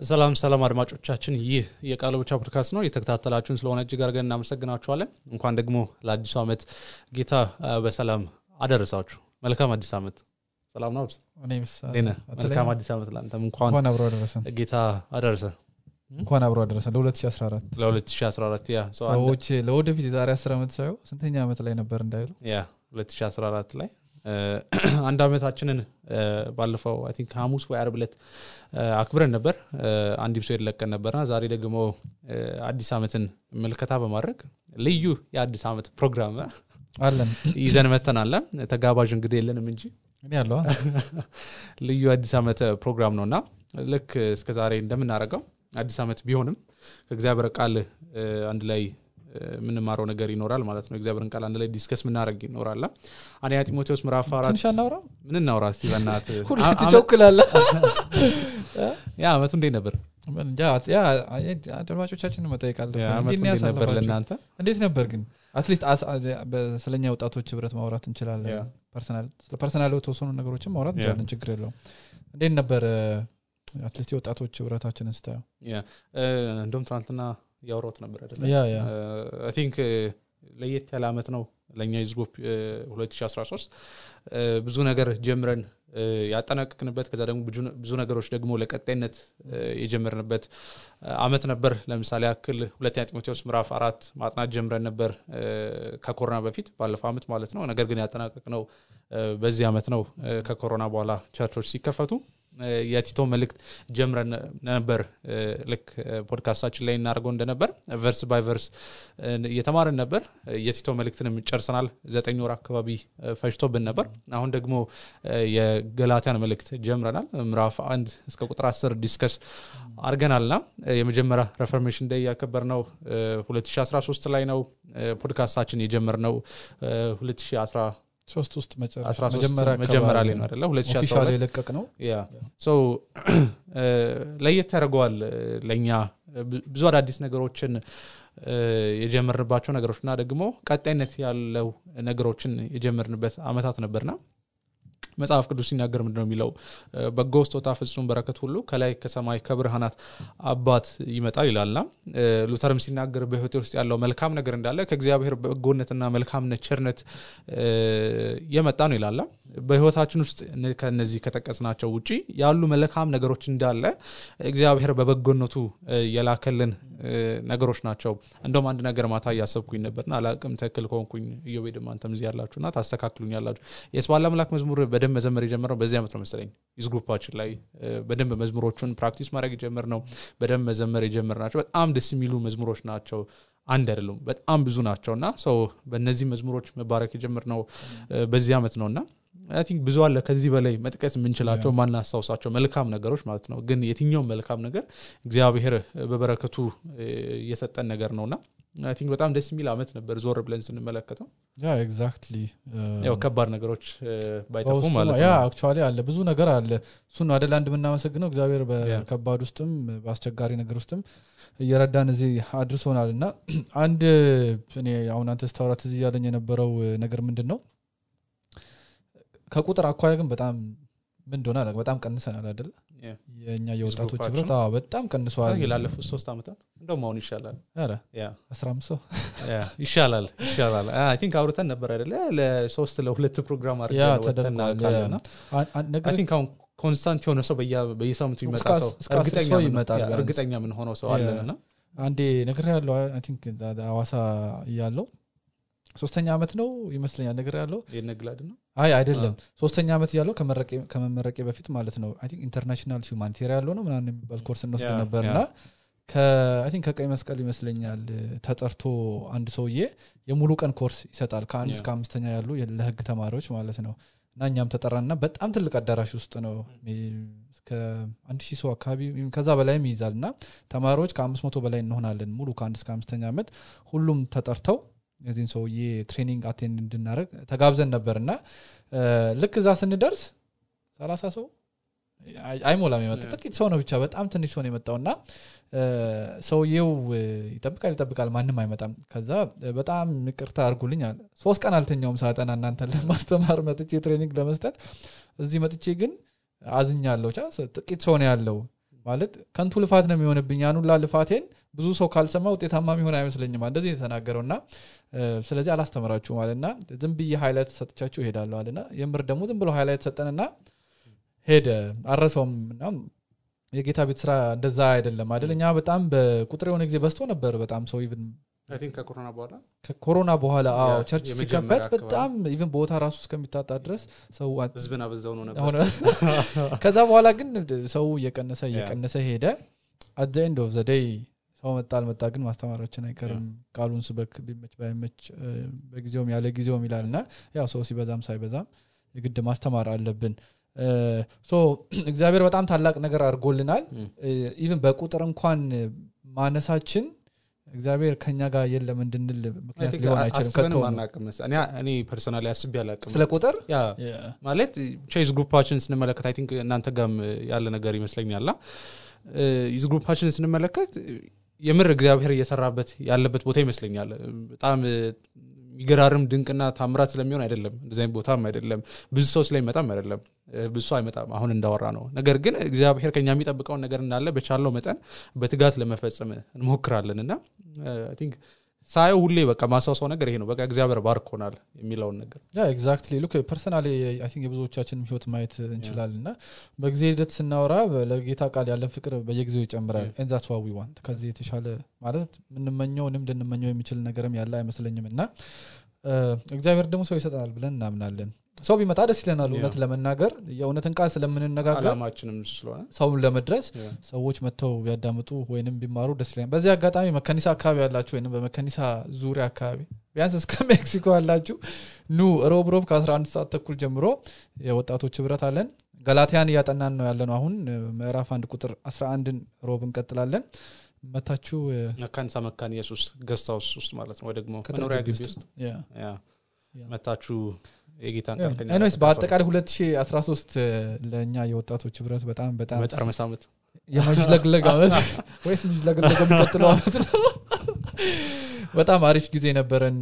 ሰላም ሰላም አድማጮቻችን፣ ይህ የቃል ብቻ ፖድካስት ነው። የተከታተላችሁን ስለሆነ እጅግ አድርገን እናመሰግናችኋለን። እንኳን ደግሞ ለአዲሱ ዓመት ጌታ በሰላም አደረሳችሁ። መልካም አዲስ ዓመት። ሰላም ነው? መልካም አዲስ ዓመት ለአንተም። እንኳን አብሮ አደረሰን ጌታ አደረሰ። እንኳን አብሮ አደረሰን ለ2014 ለ2014 ያ ሰው አንድ- ሰዎች ለወደፊት የዛሬ 10 ዓመት ሳየው ስንተኛ ዓመት ላይ ነበር እንዳይሉ? ያ 2014 ላይ አንድ ዓመታችንን እ፣ ባለፈው I think ሐሙስ ወይ ዓርብ ዕለት አክብረን ነበር። አንድ episode ለቀን ነበርና ዛሬ ደግሞ አዲስ ዓመትን ምልከታ በማድረግ ልዩ የአዲስ ዓመት ፕሮግራም አለን ይዘን መተናል። ተጋባዥ እንግዲህ የለንም እንጂ ያለዋ ልዩ አዲስ ዓመት ፕሮግራም ነው እና ልክ እስከ ዛሬ እንደምናደርገው አዲስ ዓመት ቢሆንም ከእግዚአብሔር ቃል አንድ ላይ የምንማረው ነገር ይኖራል ማለት ነው። እግዚአብሔርን ቃል አንድ ላይ discuss ምናደረግ ይኖራል። አንደኛ ጢሞቴዎስ ምዕራፍ አራት ትንሽ አናውራ ምን እናውራ እስቲ በእናት ሁሌ ትቸኩላለህ yeah አመቱ እንዴት ነበር? አድማጮቻችን መጠየቅ አለብን። yeah አመቱ እንዴት ነው እንዴት ነበር ያሳለፋችሁ? ለእናንተ? እንዴት ነበር ግን at least ስለኛ ወጣቶች ህብረት ማውራት እንችላለን personal የተወሰኑ ነገሮችን ማውራት እንችላለን ችግር የለውም እንዴት ነበር at least የወጣቶች ህብረታችንን ስታየው yeah እ፣ እንደውም ትናንትና ያወራሁት ነበር አይደለ? yeah yeah I think ለየት ያለ አመት ነው ለእኛ youth group 2013 እ፣ ብዙ ነገር ጀምረን ያጠናቀቅንበት ከዛ ደግሞ ብዙ- ነገሮች ደግሞ ለቀጣይነት የጀመርንበት አመት ነበር። ለምሳሌ ያክል ሁለተኛ ጢሞቴዎስ ምዕራፍ አራት ማጥናት ጀምረን ነበር ከኮሮና በፊት ባለፈው አመት ማለት ነው። ነገር ግን ያጠናቀቅነው እ፣ በዚህ አመት ነው ከኮሮና በኋላ ቸርቾች ሲከፈቱ የቲቶ መልእክት ጀምረን ነበር። ልክ ፖድካስታችን ላይ እናደርገው እንደነበር verse by verse እየተማርን ነበር። የቲቶ መልእክትንም ጨርሰናል። ዘጠኝ ወር አካባቢ ፈጅቶብን ነበር። አሁን ደግሞ የገላትያን መልእክት ጀምረናል። ምዕራፍ አንድ እስከ ቁጥር አስር discuss አድርገናልና የመጀመሪያ Reformation Day ያከበርነው እ፣ 2013 ላይ ነው። ፖድካስታችን የጀመርነው እ፣ 2013 ሶስት ውስጥ መጨረሻ 13 መጀመሪያ ላይ ነው 2012 የለቀቅነው ለየት ያደርገዋል ለእኛ ብዙ አዳዲስ ነገሮችን የጀመርንባቸው ነገሮች እና ደግሞ ቀጣይነት ያለው ነገሮችን የጀመርንበት አመታት ነበርና መጽሐፍ ቅዱስ ሲናገር ምንድን ነው የሚለው በጎ ስጦታ ፍጹም በረከት ሁሉ ከላይ ከሰማይ ከብርሃናት አባት ይመጣል ይላልና ሉተርም ሲናገር በህይወቴ ውስጥ ያለው መልካም ነገር እንዳለ ከእግዚአብሔር በጎነትና መልካምነት ቸርነት የመጣ ነው ይላላ በህይወታችን ውስጥ ከነዚህ ከጠቀስናቸው ውጪ ያሉ መልካም ነገሮች እንዳለ እግዚአብሔር በበጎነቱ የላከልን ነገሮች ናቸው። እንደውም አንድ ነገር ማታ እያሰብኩኝ ነበርና አላቅም ትክክል ከሆንኩኝ እዮቤድም አንተም እዚህ ያላችሁና ታስተካክሉኝ ያላችሁ የስባለ አምላክ መዝሙር በደንብ መዘመር የጀመረው በዚህ ዓመት ነው መሰለኝ። youth group ኣችን ላይ በደንብ መዝሙሮቹን practice ማድረግ የጀመርነው በደንብ መዘመር የጀመርናቸው። በጣም ደስ የሚሉ መዝሙሮች ናቸው። አንድ አይደሉም በጣም ብዙ ናቸው። እና ሰው በእነዚህ መዝሙሮች መባረክ የጀመርነው በዚህ ዓመት ነው። እና I think ብዙ አለ ከዚህ በላይ መጥቀስ የምንችላቸው ማናስታውሳቸው መልካም ነገሮች ማለት ነው። ግን የትኛውም መልካም ነገር እግዚአብሔር በበረከቱ የሰጠን ነገር ነውና I think በጣም ደስ የሚል አመት ነበር ዞር ብለን ስንመለከተው። yeah exactly ያው ከባድ ነገሮች ባይጠፉ ማለት yeah actually አለ ብዙ ነገር አለ። እሱን አደል አንድ የምናመሰግነው? እግዚአብሔር በከባድ ውስጥም በአስቸጋሪ ነገር ውስጥም እየረዳን እዚህ አድርሶናል። እና አንድ እኔ አሁን አንተ ስታወራት እዚህ ያለኝ የነበረው ነገር ምንድን ነው ከቁጥር አኳያ ግን በጣም ምን እንደሆነ በጣም ቀንሰናል አደለ የእኛ የወጣቶች? ህብረት? በጣም ቀንሷል። ላለፉት ሶስት ዓመታት እንደውም አሁን ይሻላል። አስራ አምስት ሰው? ይሻላል ይሻላል። think አውርተን ነበር አይደለ ለሶስት ለሁለት ፕሮግራም ያ አድርገን ወጥተን ተደርጓል። እናውቃለን እና አን- አን- ነገር I think አሁን constant የሆነ ሰው በየ- በየሳምንቱ ይመጣ ሰው እርግጠኛ ሰው ምን- ይመጣል yeah፣ ቢያንስ። እርግጠኛ ምን ሆነው ሰው አለን እና አንዴ ነገር ያለው think ሐዋሳ እያለው ሶስተኛ ዓመት ነው ይመስለኛል ነገር ያለው የነግላድ ነው? አይ አይደለም ሶስተኛ ዓመት ከመረቄ- ከመመረቄ በፊት ማለት ነው international humanitarian law ነው ምናምን የሚባል ኮርስ እንወስድ ነበር እና ከቀይ መስቀል ይመስለኛል ተጠርቶ አንድ ሰውዬ የሙሉ ቀን ኮርስ ይሰጣል ከአንድ እስከ አምስተኛ ያሉ ለህግ ተማሪዎች ማለት ነው። እና እኛም ተጠራና በጣም ትልቅ አዳራሽ ውስጥ ነው እስከ አንድ ሺህ ሰው አካባቢ ከዛ በላይም ይይዛል እና ተማሪዎች ከአምስት መቶ በላይ እንሆናለን ሙሉ ከአንድ እስከ አምስተኛ ዓመት ሁሉም ተጠርተው የዚህን ሰውዬ training attend እንድናደረግ ተጋብዘን ነበር እና ልክ እዛ ስንደርስ ሰላሳ ሰው አይ- አይሞላም የመጣ. ጥቂት ሰው ነው ብቻ በጣም ትንሽ ሰው ነው የመጣው እና እ፣ ይጠብቃል ይጠብቃል ማንም አይመጣም። ከዛ በጣም ይቅርታ አድርጉልኝ አለ። ሶስት ቀን አልተኛውም ሳጠና እናንተን ለማስተማር መጥቼ training ለመስጠት። እዚህ መጥቼ ግን አዝኛለሁ። ብቻ ጥቂት ሰው ነው ያለው። ማለት ከንቱ ልፋት ነው የሚሆንብኝ። ያን ሁላ ልፋቴን ብዙ ሰው ካልሰማ ውጤታማ የሚሆን አይመስለኝም እንደዚህ የተናገረው እና ስለዚህ አላስተምራችሁ አለና ዝም ብዬ highlight ሰጥቻችሁ ይሄዳለሁ አለና የምር ደግሞ ዝም ብሎ highlight ሰጠንና ሄደ። አረሰውም እና የጌታ ቤት ስራ እንደዛ አይደለም አይደል? እኛ በጣም በቁጥር የሆነ ጊዜ በዝቶ ነበር በጣም ሰው even ከኮሮና በኋላ? ከኮሮና በኋላ አዎ church ሲከፈት በጣም even ቦታ ራሱ እስከሚታጣ ድረስ ሰው አ- ህዝብን አበዛው ነው ነበር. ሆነ ከዛ በኋላ ግን ሰው እየቀነሰ እየቀነሰ ሄደ። at the end of the day ሰው መጣ አልመጣ ግን ማስተማራችን አይቀርም። ቃሉን ስበክ ቢመች ባይመች በጊዜውም ያለ ጊዜውም ይላል እና ያው ሰው ሲበዛም ሳይበዛም የግድ ማስተማር አለብን። so እግዚአብሔር በጣም ታላቅ ነገር አድርጎልናል። even በቁጥር እንኳን ማነሳችን እግዚአብሔር ከኛ ጋር የለም እንድንል ምክንያት ሊሆን አይችልም አስበንም ከቶ አናውቅም መሰለኝ። እኔ እኔ personally አስቤ አላውቅም። ስለ ቁጥር. ማለት youth group ኣችን ስንመለከት I think እናንተ ጋም ያለ ነገር ይመስለኛል youth group ኣችን ስንመለከት የምር እግዚአብሔር እየሰራበት ያለበት ቦታ ይመስለኛል። በጣም የሚገራርም ድንቅና ታምራት ስለሚሆን አይደለም። እንደዚህ ቦታም አይደለም። ብዙ ሰው ስለሚመጣም አይደለም። ብዙ ሰው አይመጣም አሁን እንዳወራ ነው። ነገር ግን እግዚአብሔር ከኛ የሚጠብቀውን ነገር እንዳለ በቻለው መጠን በትጋት ለመፈጸም እንሞክራለን እና think ሳየው ሁሌ በቃ ማሳውሰው ነገር ይሄ ነው። በቃ እግዚአብሔር ባርኮናል የሚለውን ነገር። exactly look personally I think የብዙዎቻችንም ህይወት ማየት እንችላለን እና በጊዜ ሂደት ስናወራ ለጌታ ቃል ያለን ፍቅር በየጊዜው ይጨምራል. and that's what we want ከዚህ የተሻለ ማለት የምንመኘውንም ልንመኘው የሚችል ነገርም ያለ አይመስለኝም እና እግዚአብሔር ደግሞ ሰው ይሰጠናል ብለን እናምናለን። ሰው ቢመጣ ደስ ይለናል እውነት. ለመናገር። የእውነትን ቃል ስለምንነጋገር አላማችንም ስለሆነ ሰውን ለመድረስ. ሰዎች መጥተው ቢያዳምጡ ወይንም ቢማሩ ደስ ይለኛል። በዚህ አጋጣሚ መከኒሳ አካባቢ ያላችሁ ወይም በመከኒሳ ዙሪያ አካባቢ ቢያንስ እስከ ሜክሲኮ ያላችሁ ኑ ሮብ ሮብ ከ11 ሰዓት ተኩል ጀምሮ የወጣቶች ህብረት አለን። ገላትያን እያጠናን ነው ያለ ነው አሁን ምዕራፍ አንድ ቁጥር 11ን ሮብ እንቀጥላለን መታችሁ? መካኒሳ መካን ኢየሱስ ገስት ውስጥ ማለት ነው። ወይ ደግሞ መኖሪያ ግቢ ውስጥ? መታችሁ የጌታን በአጠቃላይ 2013 ለእኛ የወጣቶች ህብረት በጣም በጣም መጠርመስ ዓመት የመጅለግለግ አመት ወይስ መጅለግለግ የሚቀጥለው አመት ነው? በጣም አሪፍ ጊዜ ነበረን።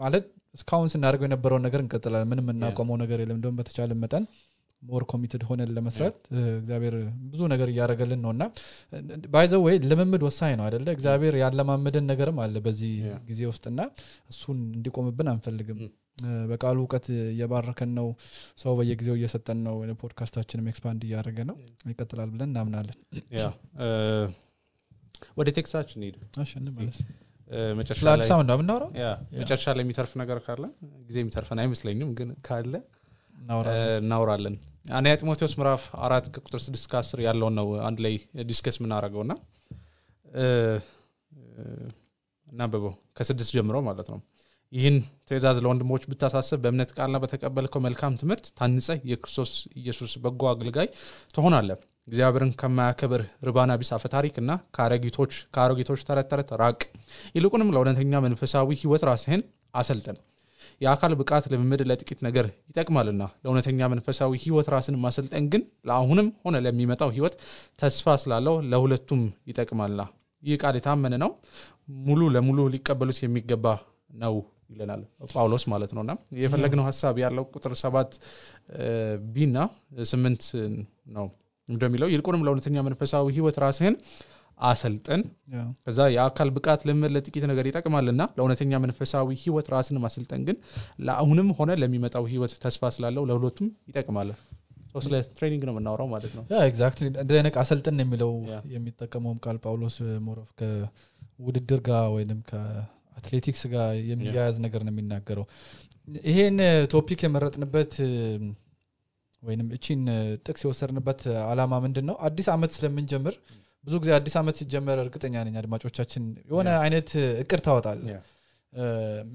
ማለት እስካሁን ስናደርገው የነበረውን ነገር እንቀጥላለን። ምንም የምናቆመው ነገር የለም። እንደውም በተቻለ መጠን ሞር ኮሚትድ ሆነን ለመስራት እግዚአብሔር ብዙ ነገር እያደረገልን ነው እና ባይዘው ወይ ልምምድ ወሳኝ ነው አደለ እግዚአብሔር ያለማመደን ነገርም አለ በዚህ. ጊዜ ውስጥና እሱን እንዲቆምብን አንፈልግም። በቃሉ እውቀት እየባረከን ነው። ሰው በየጊዜው እየሰጠን ነው። podcast ኣችንም expand እያደረገ ነው። ይቀጥላል ብለን እናምናለን። ወደ text ኣችን yeah። መጨረሻ ላይ የሚተርፍ ነገር ካለ ጊዜ የሚተርፈን አይመስለኝም ግን ካለ እናወራለን። እ፣ እናወራለን። አንደኛ ጢሞቴዎስ ምዕራፍ አራት ከቁጥር ስድስት ከአስር ያለውን ነው አንድ ላይ discuss የምናደርገው ና እናንብበው። ከስድስት ጀምሮ ማለት ነው። ይህን ትእዛዝ ለወንድሞች ብታሳስብ በእምነት ቃልና በተቀበልከው መልካም ትምህርት ታንጸ የክርስቶስ ኢየሱስ በጎ አገልጋይ ትሆናለህ እግዚአብሔርን ከማያከብር ርባና ቢስ አፈ ታሪክ እና ከአሮጊቶች ተረት ተረት ራቅ። ይልቁንም ለእውነተኛ መንፈሳዊ ህይወት ራስህን አሰልጥን የአካል ብቃት ልምምድ ለጥቂት ነገር ይጠቅማልና ለእውነተኛ መንፈሳዊ ህይወት ራስን ማሰልጠን ግን ለአሁንም ሆነ ለሚመጣው ህይወት ተስፋ ስላለው ለሁለቱም ይጠቅማልና። ይህ ቃል የታመነ ነው ሙሉ ለሙሉ ሊቀበሉት የሚገባ ነው ይለናል ጳውሎስ ማለት ነውና። የፈለግነው ሀሳብ ያለው ቁጥር ሰባት ቢና ስምንት ነው። እንደሚለው ይልቁንም ለእውነተኛ መንፈሳዊ ህይወት ራስህን አሰልጥን ከዛ የአካል ብቃት ልምምድ ለጥቂት ነገር ይጠቅማልና ለእውነተኛ መንፈሳዊ ህይወት ራስን ማሰልጠን ግን ለአሁንም ሆነ ለሚመጣው ህይወት ተስፋ ስላለው ለሁለቱም ይጠቅማል። ስለ training ነው የምናወራው ማለት ነው። exactly እንደነቅ አሰልጥን የሚለው የሚጠቀመውም ቃል ጳውሎስ more of ከውድድር ጋር ወይም ከአትሌቲክስ ጋር የሚያያዝ ነገር ነው የሚናገረው። ይሄን topic የመረጥንበት ወይም እቺን ጥቅስ የወሰድንበት አላማ ምንድን ነው አዲስ አመት ስለምንጀምር ብዙ ጊዜ አዲስ አመት ሲጀመር እርግጠኛ ነኝ አድማጮቻችን የሆነ አይነት እቅድ ታወጣል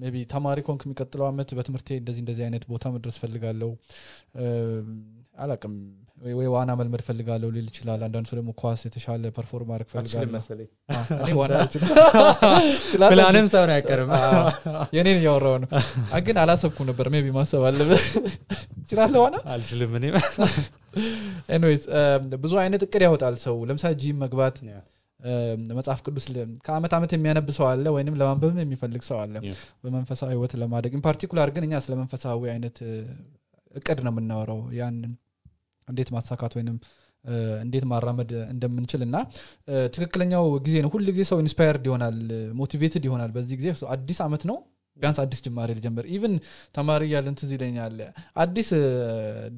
maybe ተማሪ ከሆንክ የሚቀጥለው አመት በትምህርቴ እንደዚህ እንደዚህ አይነት ቦታ መድረስ ፈልጋለሁ አላቅም ወይ- ዋና መልመድ ፈልጋለሁ ሊል ይችላል። አንዳንድ ሰው ደግሞ ኳስ የተሻለ perform ማድረግ አትችልም ፈልጋለሁ መሰለኝ። አ፣ እኔ ዋና አልችልም። ስላለ ፕላንም ሰውን አይቀርም። የኔን እያወራው ነው። ግን አላሰብኩም ነበር። Maybe ማሰብ አለብህ። ትችላለህ ዋና? አልችልም እኔ anyways ብዙ አይነት እቅድ ያወጣል ሰው። ለምሳሌ ጂም መግባት እ፣ መጽሐፍ ቅዱስ ከአመት አመት የሚያነብ ሰው አለ ወይንም ለማንበብም የሚፈልግ ሰው አለ. በመንፈሳዊ ህይወት ለማደግ in particular ግን እኛ ስለ መንፈሳዊ አይነት እ፣ እቅድ ነው የምናወራው። ያንን እንዴት ማሳካት ወይንም እንዴት ማራመድ እንደምንችል እና ትክክለኛው ጊዜ ነው። ሁል ጊዜ ሰው inspired ይሆናል motivated ይሆናል በዚህ ጊዜ። አዲስ አመት ነው ቢያንስ አዲስ ጅማሬ ልጀምር። Even ተማሪ እያለን ትዝ ይለኛል አዲስ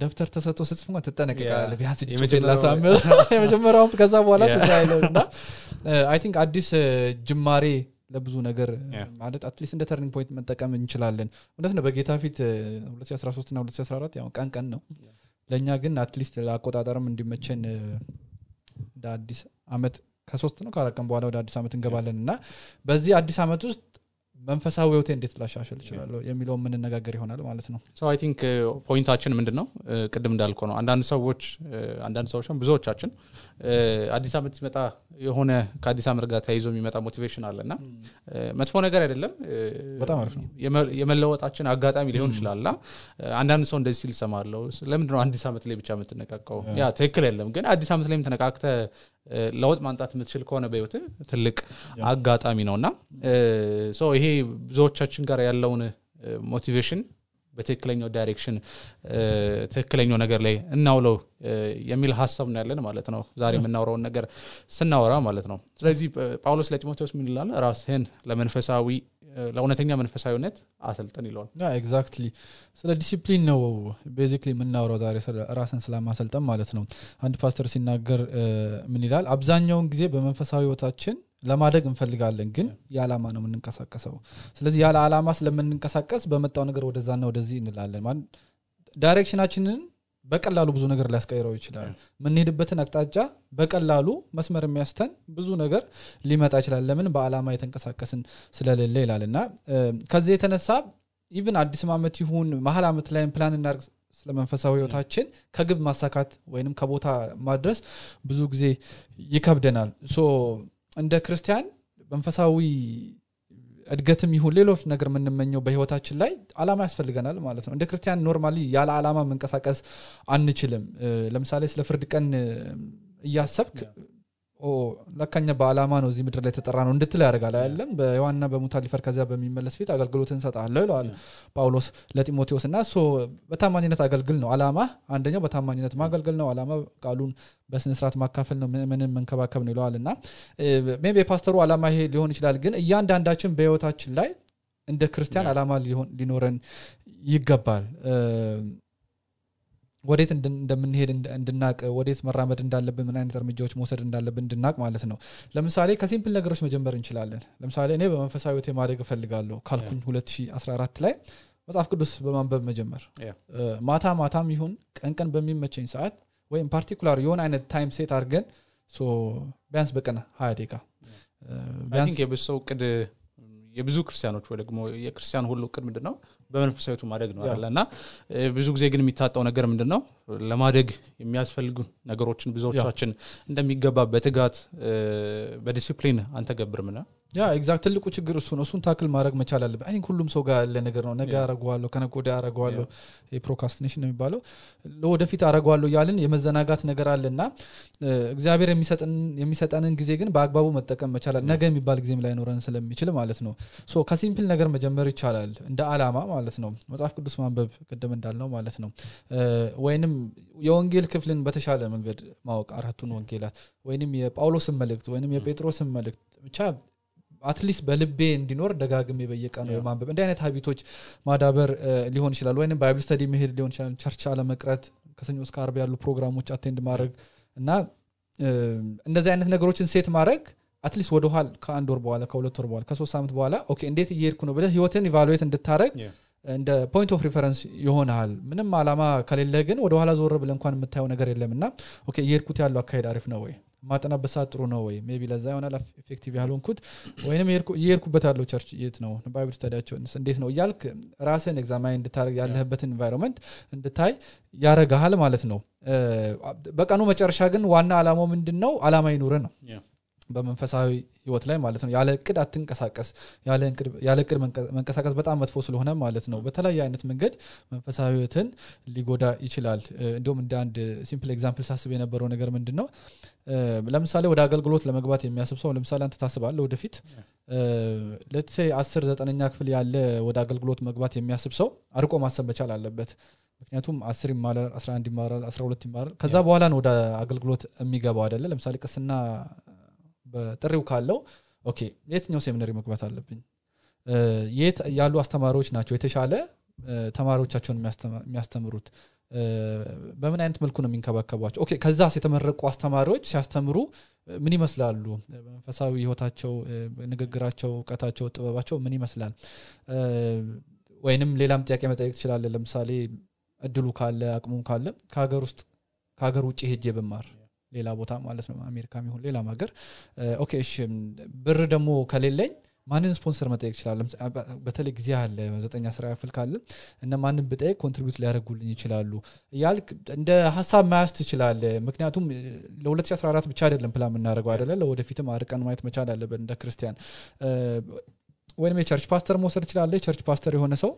ደብተር ተሰጥቶ ስጽፍ እንኳን ትጠነቀቃለህ ቢያንስ የመጀመሪያውም ከዛ በኋላ ትዝ አይለው እና I think አዲስ ጅማሬ ለብዙ ነገር ማለት at least እንደ turning point መጠቀም እንችላለን። እውነት ነው በጌታ ፊት 2013 እና 2014 ያው ቀን ቀን ነው። ለእኛ ግን at least ለአቆጣጠርም እንዲመቸን እንደ አዲስ አመት ከሶስት ነው ከአራት ቀን በኋላ ወደ አዲስ አመት እንገባለን እና በዚህ አዲስ አመት ውስጥ መንፈሳዊ ህይወቴ እንዴት ላሻሽል እችላለሁ የሚለው የምንነጋገር ይሆናል ማለት ነው። I think point ኣችን ምንድን ነው ቅድም እንዳልከው ነው። አንዳንድ ሰዎች አንዳንድ ሰዎች ብዙዎቻችን አዲስ አመት ሲመጣ የሆነ ከአዲስ አመት ጋር ተያይዞ የሚመጣ motivation አለ እና መጥፎ ነገር አይደለም። በጣም አሪፍ ነው። የመለወጣችን አጋጣሚ ሊሆን ይችላል አንዳንድ ሰው እንደዚህ ሲል እሰማለው ለምንድን ነው አዲስ አመት ላይ ብቻ የምትነቃቀው? ያ ትክክል የለም። ግን አዲስ አመት ላይ ተነቃቅተህ ለውጥ ማምጣት የምትችል ከሆነ በህይወት ትልቅ አጋጣሚ ነው እና ይሄ ብዙዎቻችን ጋር ያለውን motivation በትክክለኛው direction ትክክለኛው ነገር ላይ እናውለው የሚል ሀሳብ ነው ያለን ማለት ነው። ዛሬ የምናውረውን ነገር ስናወራ ማለት ነው። ስለዚህ ጳውሎስ ለጢሞቴዎስ ምን ይላል? ራስህን ለመንፈሳዊ ለእውነተኛ መንፈሳዊነት አሰልጥን ይለዋል። Exactly ስለ ዲሲፕሊን ነው basically የምናውረው ዛሬ ራስን ስለማሰልጠን ማለት ነው። አንድ ፓስተር ሲናገር ምን ይላል? አብዛኛውን ጊዜ በመንፈሳዊ ህይወታችን ለማደግ እንፈልጋለን ግን ያለ ዓላማ ነው የምንንቀሳቀሰው። ስለዚህ ያለ ዓላማ ስለምንንቀሳቀስ በመጣው ነገር ወደዛና ወደዚህ እንላለን። Direction ኣችንን በቀላሉ ብዙ ነገር ሊያስቀይረው ይችላል። የምንሄድበትን አቅጣጫ በቀላሉ መስመር የሚያስተን ብዙ ነገር ሊመጣ ይችላል። ለምን? በአላማ የተንቀሳቀስን ስላልሆነ ይላል። እና ከዚህ የተነሳ even አዲስ ዓመት ይሁን መሀል ዓመት ላይም ፕላን እናርግ ስለ መንፈሳዊ ህይወታችን ከግብ ማሳካት ወይም ከቦታ ማድረስ ብዙ ጊዜ ይከብደናል እንደ ክርስቲያን መንፈሳዊ እድገትም ይሁን ሌሎች ነገር የምንመኘው በህይወታችን ላይ አላማ ያስፈልገናል ማለት ነው። እንደ ክርስቲያን normally ያለ አላማ መንቀሳቀስ አንችልም። ለምሳሌ ስለ ፍርድ ቀን እያሰብክ ለካኛ በአላማ ነው እዚህ ምድር ላይ ተጠራ ነው እንድትል ያደርጋል። አያለም በዮሐንና በሙታ ሊፈር ከዚያ በሚመለስ ፊት አገልግሎት እንሰጣለሁ ይለዋል ጳውሎስ ለጢሞቴዎስ። እና በታማኝነት አገልግል ነው አላማ አንደኛው በታማኝነት ማገልገል ነው። አላማ ቃሉን በስነስርዓት ማካፈል ነው ምንም መንከባከብ ነው ይለዋል። እና ሜቢ የፓስተሩ አላማ ይሄ ሊሆን ይችላል ግን እያንዳንዳችን በህይወታችን ላይ እንደ ክርስቲያን አላማ ሊኖረን ይገባል ወዴት እንደምንሄድ እንድናቅ ወዴት መራመድ እንዳለብን ምን አይነት እርምጃዎች መውሰድ እንዳለብን እንድናቅ ማለት ነው። ለምሳሌ ከ simple ነገሮች መጀመር እንችላለን። ለምሳሌ እኔ በመንፈሳዊ ህይወቴ ማደግ እፈልጋለሁ ካልኩኝ 2014 ላይ መጽሐፍ ቅዱስ በማንበብ መጀመር። ማታ ማታም ይሁን ቀን ቀን በሚመቸኝ ሰዓት ወይም particular የሆነ አይነት time set አድርገን ቢያንስ በቀን ሀያ ደቂቃ የብዙ ሰው እቅድ የብዙ ክርስቲያኖች ወይ ደግሞ የክርስቲያን ሁሉ እቅድ ምንድን ነው በመንፈሳዊ ህይወቱ ማደግ ነው አለ እና ብዙ ጊዜ ግን የሚታጣው ነገር ምንድን ነው ለማደግ የሚያስፈልጉ ነገሮችን ብዙዎቻችን እንደሚገባ በትጋት በዲሲፕሊን አንተገብርም ና ያ exact ትልቁ ችግር እሱ ነው። እሱን tackle ማድረግ መቻል አለብን። አይ ሁሉም ሰው ጋር ያለ ነገር ነው። ነገ አረገዋለሁ ከነገ ወዲያ አረገዋለሁ የ procrastination ነው የሚባለው። ለወደፊት አረገዋለሁ እያልን የመዘናጋት ነገር አለ እና እግዚአብሔር የሚሰጠንን ጊዜ ግን በአግባቡ መጠቀም መቻላል ነገ የሚባል ጊዜም ላይኖረን ስለሚችል ማለት ነው። So ከ simple ነገር መጀመር ይቻላል። እንደ አላማ ማለት ነው። መጽሐፍ ቅዱስ ማንበብ ቅድም እንዳልነው ማለት ነው። ወይንም የወንጌል ክፍልን በተሻለ መንገድ ማወቅ አራቱን ወንጌላት ወይንም የጳውሎስን መልእክት ወይንም የጴጥሮስን መልእክት ብቻ at least በልቤ እንዲኖር ደጋግሜ በየቀኑ የማንበብ እንዲህ አይነት habit ኦች ማዳበር ሊሆን ይችላል። ወይም Bible study መሄድ ሊሆን ይችላል። Church አለመቅረት ከሰኞ እስከ አርብ ያሉ ፕሮግራሞች attend ማድረግ እና እንደዚህ አይነት ነገሮችን set ማድረግ at least ወደ ኋላ ከአንድ ወር በኋላ ከሁለት ወር በኋላ ከሶስት ሳምንት በኋላ okay እንዴት እየሄድኩ ነው ብለህ ህይወትን evaluate እንድታደርግ እንደ point of reference ይሆንሃል ምንም አላማ ከሌለ ግን ወደ ኋላ ዞር ብለህ እንኳን የምታየው ነገር የለም እና እየሄድኩት ያለው አካሄድ አሪፍ ነው ወይ የማጠናበት ሰዓት ጥሩ ነው ወይ? Maybe ለዛ ይሆናል effective ያልሆንኩት ወይም እየሄድኩበት ያለው church የት ነው? Bible study ያቸው እንዴት ነው? እያልክ ራስን examine እንድታደርግ ያለህበትን environment እንድታይ ያረጋሃል ማለት ነው። በቀኑ መጨረሻ ግን ዋና አላማው ምንድን ነው አላማ ይኑር ነው በመንፈሳዊ ህይወት ላይ ማለት ነው። ያለ እቅድ አትንቀሳቀስ። ያለ እቅድ መንቀሳቀስ በጣም መጥፎ ስለሆነ ማለት ነው። በተለያየ አይነት መንገድ መንፈሳዊ ህይወትን ሊጎዳ ይችላል። እንዲሁም እንደ አንድ simple example ሳስብ የነበረው ነገር ምንድን ነው ለምሳሌ ወደ አገልግሎት ለመግባት የሚያስብ ሰው ለምሳሌ አንተ ታስባለህ ወደፊት ለትሴይ አስር ዘጠነኛ ክፍል ያለ ወደ አገልግሎት መግባት የሚያስብ ሰው አርቆ ማሰብ መቻል አለበት። ምክንያቱም አስር ይማራል አስራ አንድ ይማራል አስራ ሁለት ይማራል። ከዛ በኋላ ነው ወደ አገልግሎት የሚገባው አይደለ? ለምሳሌ ቅስና በጥሪው ካለው okay የትኛው seminary መግባት አለብኝ? የት ያሉ አስተማሪዎች ናቸው የተሻለ ተማሪዎቻቸውን የሚያስተምሩት? በምን አይነት መልኩ ነው የሚንከባከቧቸው? okay ከዛስ የተመረቁ አስተማሪዎች ሲያስተምሩ ምን ይመስላሉ? እ፣ በመንፈሳዊ ህይወታቸው ንግግራቸው እውቀታቸው ጥበባቸው ምን ይመስላል? ወይንም ሌላም ጥያቄ መጠየቅ ትችላለህ ለምሳሌ እድሉ ካለ አቅሙም ካለ ከሀገር ውስጥ ከሀገር ውጭ ሄጄ ብማር ሌላ ቦታ ማለት ነው አሜሪካ ይሁን ሌላም ሀገር። okay እሺ ብር ደግሞ ከሌለኝ ማንን ስፖንሰር መጠየቅ ይችላል በተለይ ጊዜ አለ ዘጠኝ አስራ ክፍል ካለ እነ ማንን ብጠይቅ contribute ሊያደርጉልኝ ይችላሉ እያልክ እንደ ሀሳብ መያዝ ትችላለህ ምክንያቱም እ፣ ለ2014 ብቻ አይደለም ፕላን የምናደርገው አይደለ? ለወደፊትም አርቀን ማየት መቻል አለብን እንደ ክርስቲያን። ወይም የ church pastor መውሰድ ትችላለህ የ church pastor የሆነ ሰው.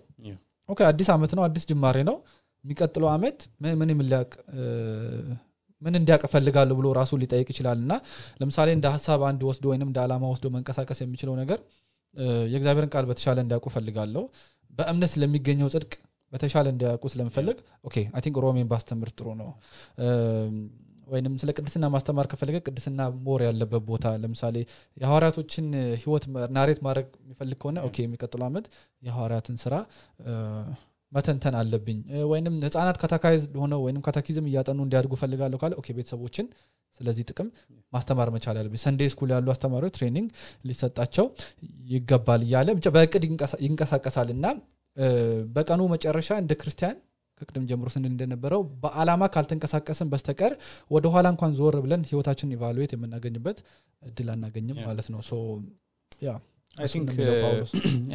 okay አዲስ አመት ነው አዲስ ጅማሬ ነው። የሚቀጥለው አመት ምን ምን የሚያውቅ ምን እንዲያውቅ እፈልጋለሁ ብሎ ራሱ ሊጠይቅ ይችላል። እና ለምሳሌ እንደ ሀሳብ አንድ ወስዶ ወይም እንደ አላማ ወስዶ መንቀሳቀስ የሚችለው ነገር የእግዚአብሔርን ቃል በተሻለ እንዲያውቁ እፈልጋለሁ በእምነት ስለሚገኘው ጽድቅ በተሻለ እንዲያውቁ ስለምፈልግ okay I think ሮሜን ባስተምር ጥሩ ነው። ወይንም ስለ ቅድስና ማስተማር ከፈለገ ቅድስና more ያለበት ቦታ ለምሳሌ የሐዋርያቶችን ህይወት narrate ማድረግ የሚፈልግ ከሆነ okay የሚቀጥለው ዓመት የሐዋርያትን ስራ መተንተን አለብኝ። እ፣ ወይንም ህጻናት catechize ሆነው ወይም catechism እያጠኑ እንዲያድጉ እፈልጋለሁ ካለ okay ቤተሰቦችን ስለዚህ ጥቅም ማስተማር መቻል አለብኝ። Sunday school ያሉ አስተማሪዎች training ሊሰጣቸው ይገባል እያለ ብቻ በእቅድ ይንቀሳ- ይንቀሳቀሳል እና በቀኑ መጨረሻ እንደ ክርስቲያን ከቅድም ጀምሮ ስንል እንደነበረው በአላማ ካልተንቀሳቀስን በስተቀር ወደኋላ እንኳን ዞር ብለን ህይወታችንን evaluate የምናገኝበት እድል አናገኝም. ማለት ነው። ያ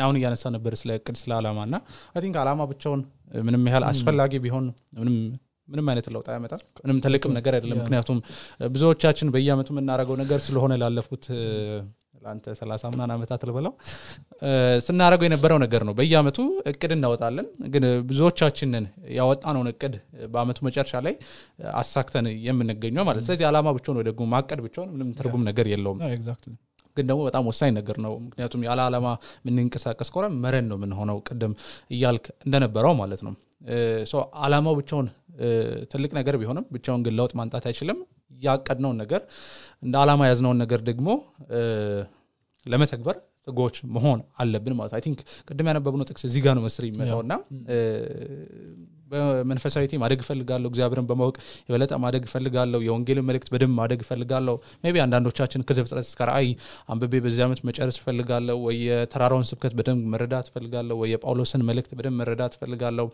አሁን እያነሳ ነበር ስለ እቅድ ስለ አላማ እና I think አላማ ብቻውን ምንም ያህል አስፈላጊ ቢሆን ምንም ምንም አይነት ለውጥ አያመጣም። ምንም ትልቅም ነገር አይደለም። ምክንያቱም ብዙዎቻችን በየአመቱ የምናደርገው ነገር ስለሆነ ላለፉት ለአንተ ሰላሳ ምናን ዓመታት ልበለው እ፣ ስናደርገው የነበረው ነገር ነው። በየአመቱ እቅድ እናወጣለን። ግን ብዙዎቻችንን ያወጣነውን እቅድ በአመቱ መጨረሻ ላይ አሳክተን የምንገኘው ማለት ስለዚህ አላማ ብቻውን ወይ ደግሞ ማቀድ ብቻውን ምንም ትርጉም ነገር የለውም ግን ደግሞ በጣም ወሳኝ ነገር ነው። ምክንያቱም ያለ አላማ የምንንቀሳቀስ ከሆነ መረን ነው የምንሆነው ቅድም እያልክ እንደነበረው ማለት ነው። አላማው ብቻውን ትልቅ ነገር ቢሆንም ብቻውን ግን ለውጥ ማምጣት አይችልም። ያቀድነውን ነገር እንደ አላማ ያዝነውን ነገር ደግሞ ለመተግበር ትጉዎች መሆን አለብን ማለት I think ቅድም ያነበብነው ጥቅስ እዚህ ጋር ነው መስሪ ይመጣውና እ፣ በመንፈሳዊነቴ ማደግ እፈልጋለሁ እግዚአብሔርን በማወቅ የበለጠ ማደግ እፈልጋለሁ የወንጌልን መልእክት በደንብ ማደግ እፈልጋለሁ። maybe አንዳንዶቻችን ከዘፍጥረት እስከ ራእይ አንብቤ በዚህ ዓመት መጨረስ እፈልጋለሁ ወይ የተራራውን ስብከት በደንብ መረዳት እፈልጋለሁ ወይ የጳውሎስን መልእክት በደንብ መረዳት እፈልጋለሁ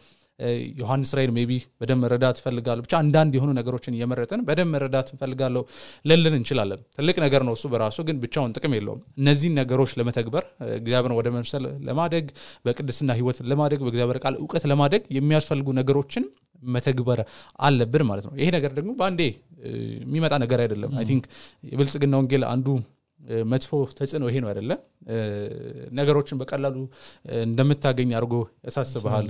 ዮሐንስ ራእይን maybe በደንብ መረዳት እፈልጋለሁ። ብቻ አንዳንድ የሆኑ ነገሮችን እየመረጥን በደንብ መረዳት እፈልጋለሁ ልንል እንችላለን። ትልቅ ነገር ነው እሱ በራሱ ግን ብቻውን ጥቅም የለውም። እነዚህን ነገሮች ለመተግበር እግዚአብሔርን ወደ መምሰል ለማደግ በቅድስና ህይወት ለማደግ በእግዚአብሔር ቃል እውቀት ለማደግ የሚያስፈልጉ ነገሮችን መተግበር አለብን ማለት ነው። ይሄ ነገር ደግሞ በአንዴ የሚመጣ ነገር አይደለም። I think የብልጽግና ወንጌል አንዱ መጥፎ ተጽዕኖ ይሄ ነው አይደለ? እ፣ ነገሮችን በቀላሉ እንደምታገኝ አድርጎ ያሳስበሃል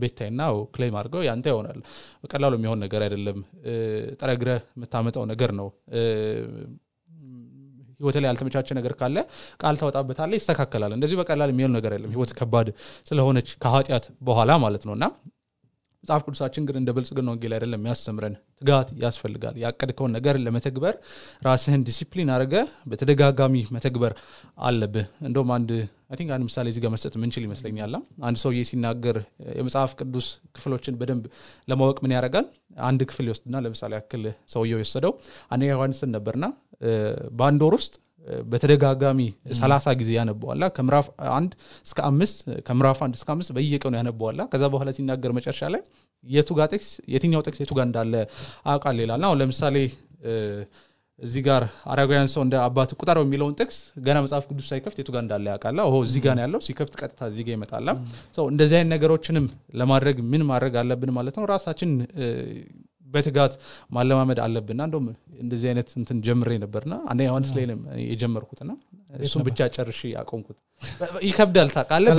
ቤታይና ክሌም አድርገው ያንተ ይሆናል። በቀላሉ የሚሆን ነገር አይደለም። እ፣ ጠረግረህ የምታመጣው ነገር ነው። ህይወት ላይ ያልተመቻቸ ነገር ካለ ቃል ታወጣበታለ ይስተካከላል። እንደዚህ በቀላል የሚሆን ነገር አይደለም። ህይወት ከባድ ስለሆነች ከኃጢአት በኋላ ማለት ነው። እና መጽሐፍ ቅዱሳችን ግን እንደ ብልጽግና ወንጌል አይደለም። የሚያስተምረን ትጋት ያስፈልጋል። ያቀድከውን ነገር ለመተግበር ራስህን ዲሲፕሊን አድርገ በተደጋጋሚ መተግበር አለብህ። እንደውም I think አንድ ምሳሌ እዚህ ጋር መስጠት የምንችል ይመስለኛል። አንድ ሰውዬ ሲናገር የመጽሐፍ ቅዱስ ክፍሎችን በደንብ ለማወቅ ምን ያደርጋል? አንድ ክፍል ይወስድና ለምሳሌ ያክል ሰውየው የወሰደው አንደኛ ዮሐንስን ነበርና በአንድ ወር ውስጥ በተደጋጋሚ ሰላሳ ጊዜ ያነበዋላ ከምዕራፍ አንድ እስከ አምስት ከምዕራፍ አንድ እስከ አምስት በየቀኑ ያነበዋላ ከዛ በኋላ ሲናገር መጨረሻ ላይ የቱ ጋ ጥቅስ የትኛው ጥቅስ የቱ ጋር እንዳለ አውቃል ይላል። አሁን ለምሳሌ እዚህ ጋር አረጋውያን ሰው እንደ አባት ቁጠረው የሚለውን ጥቅስ ገና መጽሐፍ ቅዱስ ሳይከፍት የቱ ጋር እንዳለ ያውቃላ ኦ እዚህ ጋር ያለው። ሲከፍት ቀጥታ እዚህ ጋር ይመጣላ እንደዚህ አይነት ነገሮችንም ለማድረግ ምን ማድረግ አለብን ማለት ነው? ራሳችን በትጋት ማለማመድ አለብንና እንደውም እንደዚህ አይነት እንትን ጀምሬ ነበርና አንደ ዮሐንስ ላይ የጀመርኩትና እሱን ብቻ ጨርሼ አቆምኩት ይከብዳል ቀላል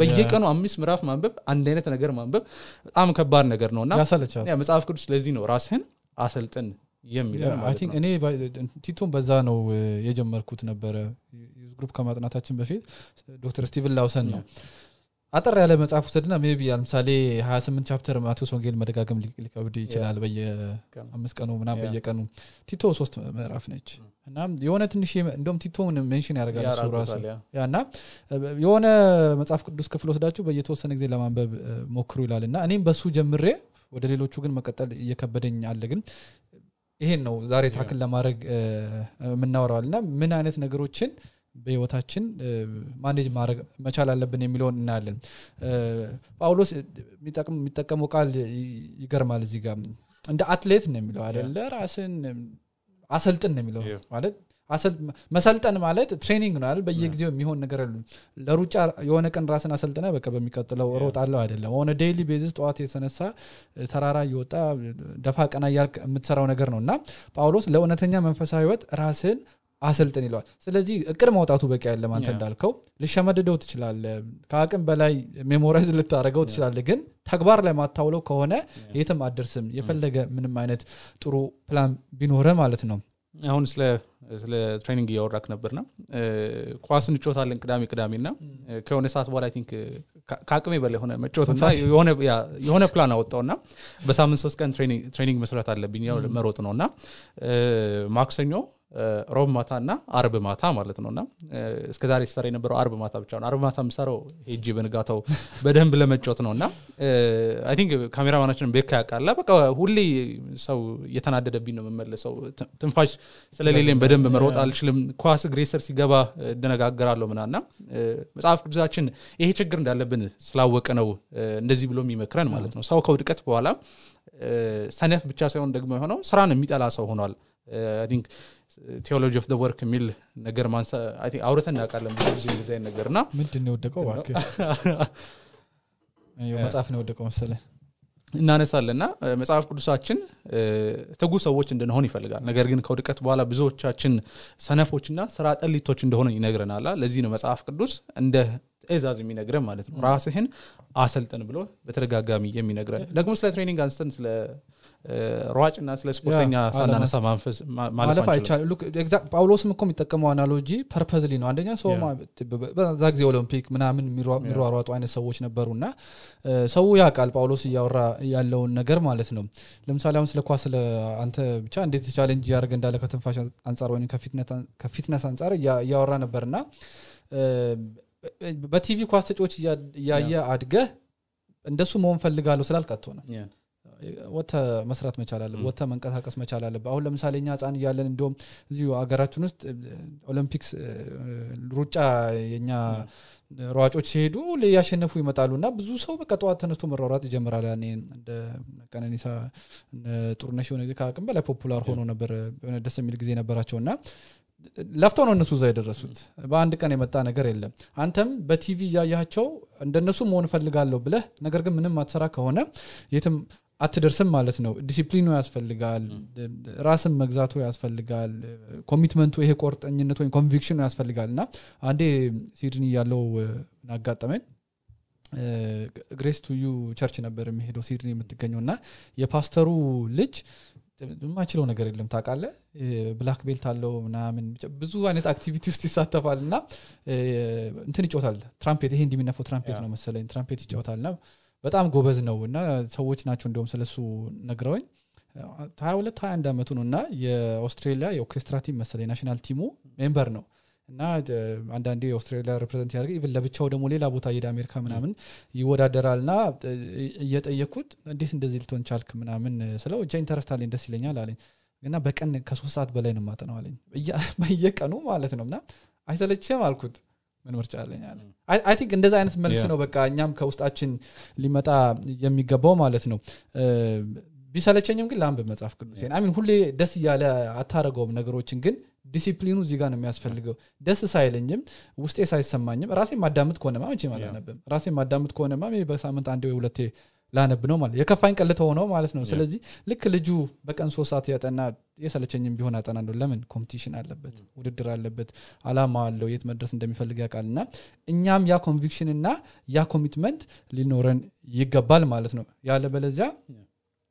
በየቀኑ- አምስት ምዕራፍ ማንበብ አንድ አይነት ነገር ማንበብ በጣም ከባድ ነገር ነው እና መጽሐፍ ቅዱስ ለዚህ ነው ራስህን አሰልጥን ነው። እኔ ቲቶን በዛ ነው የጀመርኩት ነበረ። youth group ከማጥናታችን በፊት ዶክተር ስቲቨን ላውሰን ነው አጠር ያለ መጽሐፍ ውሰድና maybe ለምሳሌ 28 chapter ማቴዎስ ወንጌል መደጋገም ሊከብድ ይችላል በየአምስት ቀኑ Yeah. በየቀኑ። ቲቶ ሶስት ምዕራፍ ነች። እና የሆነ ትንሽ እንደውም ቲቶውን mention ያደርጋል እሱ ራሱ። እና የሆነ መጽሐፍ ቅዱስ ክፍል ወስዳችሁ በየተወሰነ ጊዜ ለማንበብ ሞክሩ ይላል እና እኔም በሱ ጀምሬ ወደ ሌሎቹ ግን መቀጠል እየከበደኝ አለ ግን ይሄን ነው ዛሬ ታክል ለማድረግ እ፣ የምናወራዋል እና ምን አይነት ነገሮችን በህይወታችን ማኔጅ ማድረግ መቻል አለብን የሚለውን እናያለን። ጳውሎስ የሚጠቀመው ቃል ይገርማል እዚህ ጋር። እንደ አትሌት ነው የሚለው አደለ ራስን አሰልጥን ነው የሚለው. ማለት መሰልጠን ማለት training ነው አይደል? በየጊዜው የሚሆን ነገር አለ ለሩጫ የሆነ ቀን ራስን አሰልጥነህ በቃ በሚቀጥለው Yeah. እሮጣለሁ አይደለም። ሆነ daily basis ጠዋት እየተነሳህ ተራራ እየወጣህ ደፋ ቀና እያልክ የምትሰራው ነገር ነው። እና ጳውሎስ ለእውነተኛ መንፈሳዊ ህይወት ራስን አሰልጥን ይለዋል። ስለዚህ እቅድ ማውጣቱ በቂ ያለ Yeah. እንዳልከው። ልሸመድደው ትችላለህ ከአቅም በላይ memorize ልታደርገው ትችላለህ ግን ተግባር ላይ የማታውለው ከሆነ የትም አያደርስም የፈለገ ምንም አይነት ጥሩ ፕላን ቢኖረ ማለት ነው። አሁን ስለ ስለ training እያወራክ ነበርና ኳስ እንጫወታለን ቅዳሜ ቅዳሜ ና ከሆነ ሰዓት በኋላ think ከአቅሜ በላይ የሆነ መጫወት እና የሆነ ፕላን አወጣው ና በሳምንት ሶስት ቀን training- መስራት አለብኝ ያው መሮጥ ነው እና ማክሰኞ ሮብ ማታ እና አርብ ማታ ማለት ነው። እና እስከ ዛሬ ስሰራ የነበረው አርብ ማታ ብቻ ነው። አርብ ማታ የምሰራው ሄጄ በንጋታው በደንብ ለመጫወት ነው። እና I think cameraman ኣችን ቤካ ያውቃል። በቃ ሁሌ ሰው እየተናደደብኝ ነው የምመለሰው። ትንፋሽ ስለሌለኝ በደንብ መሮጥ አልችልም። ኳስ እግሬ ስር ሲገባ እደነጋገራለሁ ምና እና እ፣ መጽሐፍ ቅዱሳችን ይሄ ችግር እንዳለብን ስላወቀ ነው እንደዚህ ብሎ የሚመክረን ማለት ነው። ሰው ከውድቀት በኋላ ሰነፍ ብቻ ሳይሆን ደግሞ የሆነው ስራን የሚጠላ ሰው ሆኗል theology of work የሚል ነገር አውርተን እናውቃለን ብዙ ጊዜ እንደዚህ አይነት ነገር እና ምንድን ነው የወደቀው መጽሐፍ ነው የወደቀው መሰለህ። እናነሳለን እና መጽሐፍ ቅዱሳችን ትጉ ሰዎች እንድንሆን ይፈልጋል። ነገር ግን ከውድቀት በኋላ ብዙዎቻችን ሰነፎችና ስራ ጠሊቶች እንደሆነ ይነግረናል። ለዚህ ነው መጽሐፍ ቅዱስ እንደ ትእዛዝ የሚነግረን ማለት ነው። ራስህን አሰልጥን ብሎ በተደጋጋሚ የሚነግረን። ደግሞ ስለ training አንስተን ስለ ሯጭና ስለ ስፖርተኛ ሳናነሳ ማለፍ አይቻልም ጳውሎስም እኮ የሚጠቀመው analogy purposely ነው አንደኛ ሰው በዛ ጊዜ ኦሎምፒክ ምናምን የሚሯ- የሚሯሯጡ አይነት ሰዎች ነበሩ እና ሰው ያውቃል ጳውሎስ እያወራ ያለውን ነገር ማለት ነው ለምሳሌ አሁን ስለ ኳስ አንተ ብቻ እንዴት challenge ያደርገ እንዳለ ከትንፋሽ አንጻር ወይም ከ fitness አንጻር እያ- እያወራ ነበር እና በቲቪ ኳስ ተጫዋች እያየ አድገህ እንደሱ መሆን ፈልጋለሁ ስላልክ አትሆንም ወተህ መስራት መቻል አለብህ Mm. ወተህ መንቀሳቀስ መቻል አለብህ አሁን ለምሳሌ እኛ ህፃን እያለን እንዲሁም እዚሁ ሀገራችን ውስጥ Olympics ሩጫ የኛ ሯጮች ሲሄዱ እያሸነፉ ይመጣሉ እና ብዙ ሰው በቃ ጠዋት ተነስቶ መሯሯጥ ይጀምራል። ያኔ እንደ ቀነኒሳ ጥሩነሽ የሆነ ጊዜ ከአቅም በላይ popular ሆኖ ነበር የሆነ ደስ የሚል ጊዜ ነበራቸው እና ለፍተው ነው እነሱ እዛ የደረሱት። በአንድ ቀን የመጣ ነገር የለም። አንተም በቲቪ እያያቸው እንደነሱ መሆን እፈልጋለሁ ብለህ ነገር ግን ምንም አትሰራ ከሆነ የትም አትደርስም ማለት ነው። ዲሲፕሊኑ ያስፈልጋል ራስን መግዛቱ ያስፈልጋል commitment ኡ ይሄ ቆርጠኝነት ወይም conviction ኡ ያስፈልጋል። እና አንዴ ሲድኒ ያለው አጋጠመኝ Grace To You church ነበር የሚሄደው ሲድኒ የምትገኘው። እና የፓስተሩ ልጅ የማይችለው ነገር የለም ታውቃለህ? black belt አለው ምናምን ብዙ አይነት activity ውስጥ ይሳተፋል። እና እንትን ይጫወታል። ትራምፔት ይሄ እንደሚነፋው ትራምፔት ነው መሰለኝ። ትራምፔት ይጫወታል። እና በጣም ጎበዝ ነው እና ሰዎች ናቸው እንዲሁም ስለሱ ነግረውኝ። ሀያ ሁለት ሀያ አንድ አመቱ ነው እና የኦስትሬሊያ የኦርኬስትራ team መሰለኝ national team ኡ member ነው። እና አንዳንዴ የኦስትሬሊያ represent ያደርገ even ለብቻው ደግሞ ሌላ ቦታ ሄደ አሜሪካ ምናምን ይወዳደራል እና እየጠየኩት እንዴት እንደዚህ ልትሆን ቻልክ ምናምን ስለው እንጃ interest ደስ ይለኛል አለኝ። እና በቀን ከሶስት ሰዓት በላይ ነው ማጠናው አለኝ። በየ- በየቀኑ ማለት ነው። እና አይሰለችም አልኩት ምን ምርጫ አለኝ አለ። I think እንደዚ አይነት መልስ. ነው በቃ እኛም ከውስጣችን ሊመጣ የሚገባው ማለት ነው። ቢሰለቸኝም ግን ላንብብ መጽሐፍ ቅዱስ mean ሁሌ ደስ እያለ አታረገውም ነገሮችን ግን ዲሲፕሊኑ እዚህ ጋር ነው የሚያስፈልገው። ደስ ሳይለኝም ውስጤ ሳይሰማኝም ራሴ ማዳምጥ ከሆነማ መቼም አላነብም። ራሴ ማዳምጥ ከሆነማ maybe በሳምንት አንዴ ወይ ሁለቴ ላነብ ነው ማለት የከፋኝ ቀልተ ሆነው ማለት ነው። ስለዚህ ልክ ልጁ በቀን ሶስት ሰዓት ያጠና የሰለቸኝም ቢሆን አጠናለሁ። ለምን? competition አለበት ውድድር አለበት አላማ አለው የት መድረስ እንደሚፈልግ ያውቃል። እና እኛም ያ conviction እና ያ commitment ሊኖረን ይገባል ማለት ነው። ያለ በለዚያ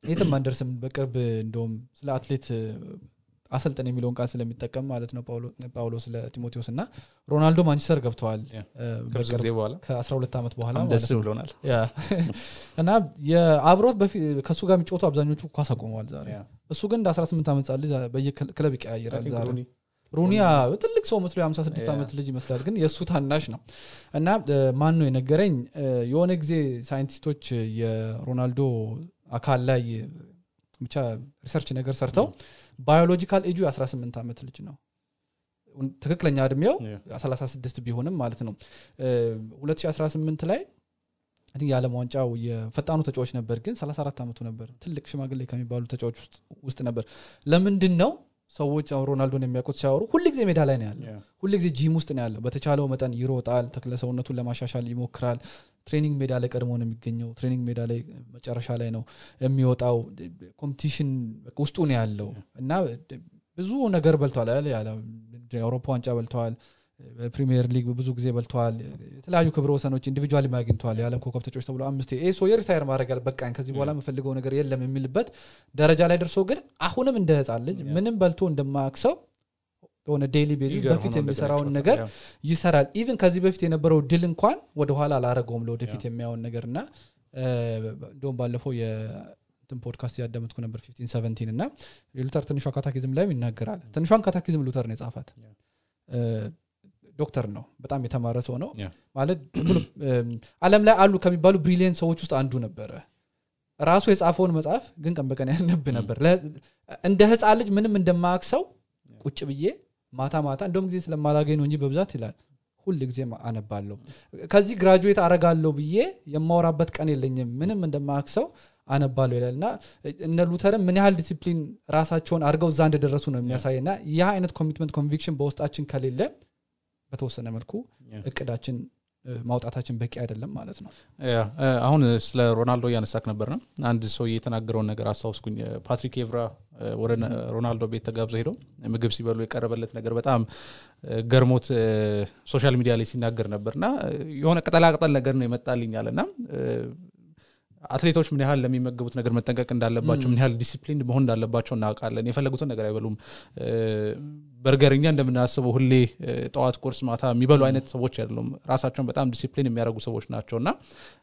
የትም አንደርስም። በቅርብ እንደውም ስለ አትሌት አሰልጠን የሚለውን ቃል ስለሚጠቀም ማለት ነው ጳውሎ- ጳውሎስ ለጢሞቴዎስ እና ሮናልዶ ማንቸስተር ገብተዋል። yeah። እ፣ ከብዙ በቅርብ ጊዜ በኋላ? ከ12 ዓመት በኋላ ደስ ብሎናል። እና የአብሮት በፊት ከእሱ ጋር የሚጫወቱ አብዛኞቹ ኳስ አቆመዋል ዛሬ። እሱ ግን እንደ 18 ዓመት ልጅ በየክለብ think ዛሬ። ሩኒ ሩኒያ ትልቅ ሰው መስሎ የ56 yeah። ዓመት ልጅ ይመስላል ግን የእሱ ታናሽ ነው። እና ማን ነው የነገረኝ? የሆነ ጊዜ ሳይንቲስቶች የሮናልዶ አካል ላይ ብቻ research ነገር ሰርተው biological age ኡ የ18 ዓመት ልጅ ነው። ትክክለኛ እድሜው yeah። 36 ቢሆንም ማለት ነው። እ፣ 2018 ላይ የዓለም ዋንጫው የፈጣኑ ተጫዋች ነበር ግን 34 ዓመቱ ነበር። ትልቅ ሽማግሌ ከሚባሉ ተጫዋች ውስጥ- ውስጥ ነበር። ለምንድን ነው ሰዎች አሁን ሮናልዶን የሚያውቁት ሲያወሩ ሁል ጊዜ ሜዳ ላይ ነው ያለው። yeah። ሁል ጊዜ ጂም ውስጥ ነው ያለው። በተቻለው መጠን ይሮጣል ተክለ ሰውነቱን ለማሻሻል ይሞክራል። training ሜዳ ላይ ቀድሞ ነው የሚገኘው። training ሜዳ ላይ መጨረሻ ላይ ነው የሚወጣው። competition ውስጡ ነው ያለው። እና ብዙ ነገር በልተዋል። የአውሮፓ ዋንጫ በልተዋል ፕሪሚየር ሊግ ብዙ ጊዜ በልተዋል የተለያዩ ክብረ ወሰኖች individual አግኝተዋል የዓለም ኮከብ ተጫዋች ተብሎ አምስት ይሄ ሰውዬ retire ማድረግ ያለ በቃኝ ከዚህ በኋላ የምፈልገው ነገር የለም የሚልበት ደረጃ ላይ ደርሶ ግን አሁንም እንደ ህፃን ልጅ. ምንም በልቶ እንደማያክሰው የሆነ daily basis በፊት የሚሰራውን ነገር ይሰራል even ከዚህ በፊት የነበረው ድል እንኳን ወደኋላ አላረገውም ለወደፊት. የሚያውን ነገር እና እንደውም ባለፈው የእንትን ፖድካስት ያዳመጥኩ ነበር 1517 እና የሉተር ትንሿ catechism ላይም ይናገራል ትንሿን catechism ሉተር ነው የጻፋት ዶክተር ነው። በጣም የተማረ ሰው ነው. ማለት አለም ላይ አሉ ከሚባሉ brilliant ሰዎች ውስጥ አንዱ ነበረ። ራሱ የጻፈውን መጽሐፍ ግን ቀን በቀን ያነብ ነበር። ለ- እንደ ህፃን ልጅ ምንም እንደማያውቅ ሰው ቁጭ ብዬ ማታ ማታ እንደውም ጊዜ ስለማላገኝ ነው እንጂ በብዛት ይላል። ሁል ጊዜ አነባለሁ። ከዚህ graduate አረጋለሁ ብዬ የማወራበት ቀን የለኝም። ምንም እንደማያውቅ ሰው አነባለሁ ይላል። እና እነ ሉተርም ምን ያህል ዲሲፕሊን ራሳቸውን አድርገው እዛ እንደደረሱ ነው የሚያሳይ እና ይህ አይነት commitment conviction በውስጣችን ከሌለ በተወሰነ መልኩ. እቅዳችን ማውጣታችን በቂ አይደለም ማለት ነው። አሁን ስለ ሮናልዶ እያነሳክ ነበር ነው? አንድ ሰው የተናገረውን ነገር አስታውስኩኝ። ፓትሪክ ኤቭራ ወደ ሮናልዶ ቤት ተጋብዘው ሄደው ምግብ ሲበሉ የቀረበለት ነገር በጣም ገርሞት social media ላይ ሲናገር ነበር። እና የሆነ ቅጠላቅጠል ነገር ነው ይመጣልኛል እና አትሌቶች ምን ያህል ለሚመገቡት ነገር መጠንቀቅ እንዳለባቸው ምን ያህል ዲሲፕሊን መሆን እንዳለባቸው እናውቃለን። የፈለጉትን ነገር አይበሉም። በርገር እኛ እንደምናስበው ሁሌ ጠዋት ቁርስ ማታ የሚበሉ አይነት ሰዎች አይደሉም። ራሳቸውን በጣም ዲሲፕሊን የሚያደርጉ ሰዎች ናቸው። እና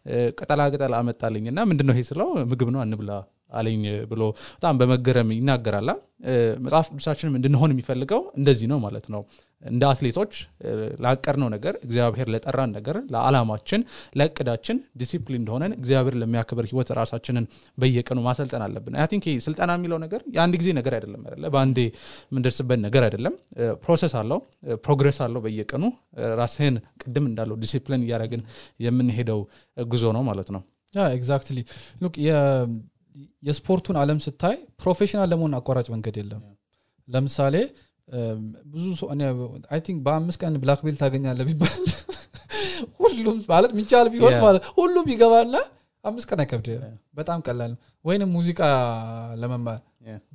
እ፣ ቅጠላ ቅጠል አመጣልኝ እና ምንድን ነው ይሄ ስለው ምግብ ነው እንብላ አለኝ ብሎ በጣም በመገረም ይናገራል። እ፣ መጽሐፍ ቅዱሳችንም እንድንሆን የሚፈልገው? እንደዚህ ነው ማለት ነው እንደ አትሌቶች እ፣ ላቀድነው ነገር እግዚአብሔር ለጠራን ነገር ለዓላማችን ለእቅዳችን ዲሲፕሊን እንደሆነን እግዚአብሔር ለሚያክብር ህይወት ራሳችንን በየቀኑ ማሰልጠን አለብን። I think ስልጠና የሚለው ነገር የአንድ ጊዜ ነገር አይደለም አይደለ? በአንዴ የምንደርስበት ነገር አይደለም። process አለው progress አለው በየቀኑ። ራስህን ቅድም እንዳለው ዲሲፕሊን እያደረግን የምንሄደው ጉዞ ነው ማለት ነው። exactly look የስፖርቱን አለም ስታይ professional ለመሆን አቋራጭ መንገድ የለም። ለምሳሌ ብዙ ሰው I think በአምስት ቀን black belt ታገኛለህ ቢባል ሁሉም ማለት የሚቻል ቢሆን. ማለት ሁሉም ይገባና አምስት ቀን አይከብድ. በጣም ቀላል ወይንም ሙዚቃ ለመማር.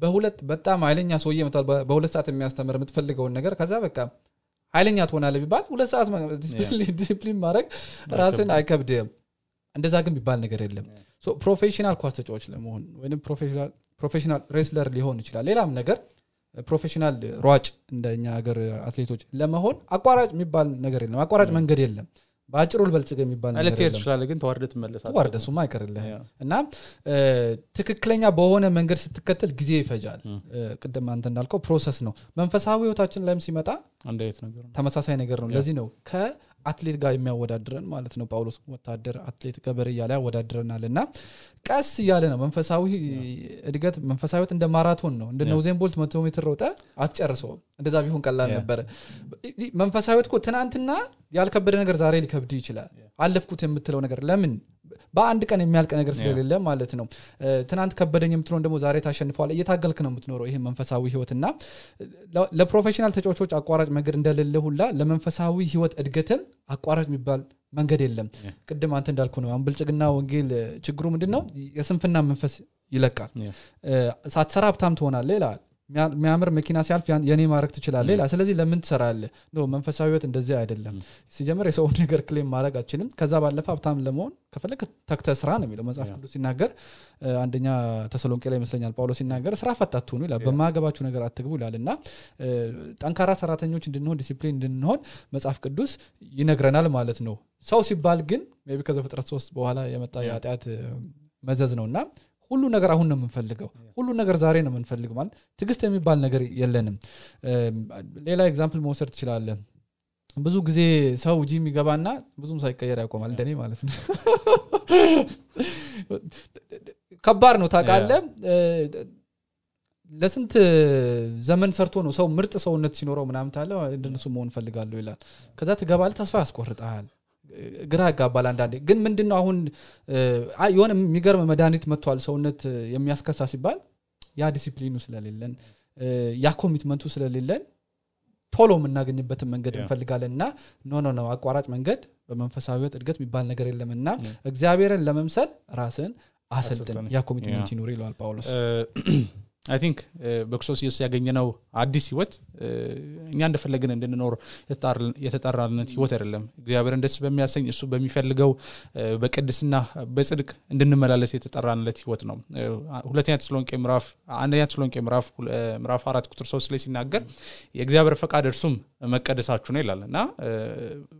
በሁለት በጣም ኃይለኛ ሰውዬ መጥቷል በ- በሁለት ሰዓት የሚያስተምር የምትፈልገውን ነገር ከዛ በቃ ኃይለኛ ትሆናለህ ቢባል ሁለት ሰዓት ዲሲፕሊን ማድረግ ራስን አይከብድም እንደዛ ግን የሚባል ነገር የለም professional ኳስ ተጫዋች ለመሆን ወይም professional wrestler ሊሆን ይችላል ሌላም ነገር professional ሯጭ እንደኛ ሀገር አትሌቶች ለመሆን አቋራጭ የሚባል ነገር የለም። አቋራጭ መንገድ የለም። በአጭሩ ልበልጽግ የሚባል ትችላለህ ግን ተዋርደህ ትመለሳለህ። ተዋርደህ እሱማ አይቀርልህ እና ትክክለኛ በሆነ መንገድ ስትከተል ጊዜ ይፈጃል። ቅድም አንተ እንዳልከው process ነው። መንፈሳዊ ህይወታችን ላይም ሲመጣ ተመሳሳይ ነገር ነው። ለዚህ ነው ከአትሌት ጋር የሚያወዳድረን ማለት ነው። ጳውሎስ ወታደር አትሌት ገበሬ እያለ ያወዳድረናል እና ቀስ እያለ ነው መንፈሳዊ እድገት መንፈሳዊ እንደ ማራቶን ነው። እንደ ያ። Usain Bolt መቶ ሜትር ሮጠ አትጨርሰውም። እንደዛ ቢሆን ቀላል ነበረ። መንፈሳዊ እኮ ትናንትና ያልከበደ ነገር ዛሬ ሊከብድ ይችላል። አለፍኩት የምትለው ነገር ለምን በአንድ ቀን የሚያልቅ ነገር ስለሌለ ማለት ነው። ትናንት ከበደኝ የምትለውን ደግሞ ዛሬ ታሸንፈዋል እየታገልክ ነው የምትኖረው ይሄ መንፈሳዊ ህይወት እና ለፕሮፌሽናል ተጫዋቾች አቋራጭ መንገድ እንደሌለ ሁላ ለመንፈሳዊ ህይወት እድገትም አቋራጭ የሚባል መንገድ የለም. ቅድም አንተ እንዳልኩ ነው አሁን ብልጽግና ወንጌል ችግሩ ምንድን ነው የስንፍና መንፈስ ይለቃል። ሳትሰራ ሀብታም ትሆናለህ ይላል የሚያምር መኪና ሲያልፍ የኔ ማድረግ ትችላለህ ይላል። ስለዚህ ለምን ትሰራለህ? no መንፈሳዊ ህይወት እንደዚህ አይደለም። ሲጀምር የሰውን ነገር claim ማድረግ አትችልም ከዛ ባለፈ ሀብታም ለመሆን ከፈለግክ ተግተህ ስራ ነው የሚለው። መጽሐፍ ቅዱስ ሲናገር አንደኛ ተሰሎንቄ ላይ ይመስለኛል ጳውሎስ ሲናገር ስራ ፈት አትሆኑ ይላል። በማያገባችሁ ነገር አትግቡ ይላል እና ጠንካራ ሰራተኞች እንድንሆን ዲሲፕሊን እንድንሆን መጽሐፍ ቅዱስ ይነግረናል ማለት ነው። ሰው ሲባል ግን ቢ ከዘፍጥረት ሶስት በኋላ የመጣ የኃጢአት መዘዝ ነው እና ሁሉ ነገር አሁን ነው የምንፈልገው። ሁሉ ነገር ዛሬ ነው የምንፈልገው ማለት ትዕግስት የሚባል ነገር የለንም። ሌላ example መውሰድ ትችላለን ብዙ ጊዜ ሰው ጂም ይገባና ብዙም ሳይቀየር ያቆማል እንደኔ ማለት ነው። ከባድ ነው ታውቃለህ። እ፣ ለስንት ዘመን ሰርቶ ነው ሰው ምርጥ ሰውነት ሲኖረው ምናምን ትላለህ እንደነሱ መሆን ፈልጋለሁ ይላል። ከዛ ትገባለህ ተስፋ ያስቆርጠሃል ግራ ያጋባል አንዳንዴ ግን ምንድን ነው አሁን የሆነ የሚገርም መድኃኒት መጥቷል ሰውነት የሚያስከሳ ሲባል ያ ዲሲፕሊኑ ስለሌለን ያ commitment ኡ ስለሌለን ቶሎ የምናገኝበትን መንገድ. እንፈልጋለን እና no no ነው አቋራጭ መንገድ በመንፈሳዊ ህይወት እድገት የሚባል ነገር የለም እና. እግዚአብሔርን ለመምሰል ራስን አሰልጥን ያ commitment. ይኑር ይለዋል ጳውሎስ I think በክርስቶስ ኢየሱስ ያገኘነው አዲስ ህይወት እ፣ እኛ እንደፈለግን እንድንኖር የተጠራልነት ህይወት አይደለም። እግዚአብሔርን ደስ በሚያሰኝ እሱ በሚፈልገው እ፣ በቅድስና በጽድቅ እንድንመላለስ የተጠራንለት ህይወት ነው። ሁለተኛ ተስሎንቄ ምዕራፍ አንደኛ ተስሎንቄ ምዕራፍ አራት ቁጥር ሶስት ላይ ሲናገር የእግዚአብሔር ፈቃድ እርሱም መቀደሳችሁ ነው ይላል። እና እ፣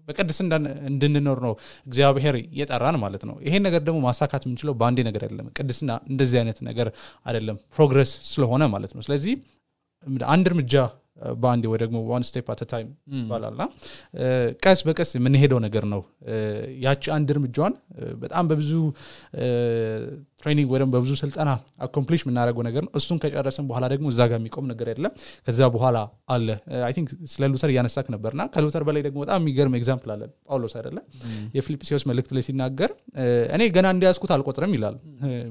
በቅድስና እንድንኖር ነው እግዚአብሔር የጠራን ማለት ነው። ይሄን ነገር ደግሞ ማሳካት የምንችለው በአንዴ ነገር አይደለም። ቅድስና እንደዚህ አይነት ነገር አይደለም። progress ስለሆነ ማለት ነው። ስለዚህ አንድ እርምጃ በአንዴ ወይ ደግሞ one step at time ይባላልና ቀስ በቀስ የምንሄደው ነገር ነው። ያቺ አንድ እርምጃዋን በጣም በብዙ training ወይ ደግሞ በብዙ ስልጠና accomplish የምናደርገው ነገር ነው። እሱን ከጨረስን በኋላ ደግሞ እዛ ጋር የሚቆም ነገር የለም። ከዛ በኋላ አለ። I think ስለ ሉተር እያነሳህ ነበርና ከሉተር በላይ ደግሞ በጣም የሚገርም example አለን ጳውሎስ አይደለ? የፊልጵስዩስ መልእክት ላይ ሲናገር እኔ ገና እንደያዝኩት አልቆጥርም ይላል።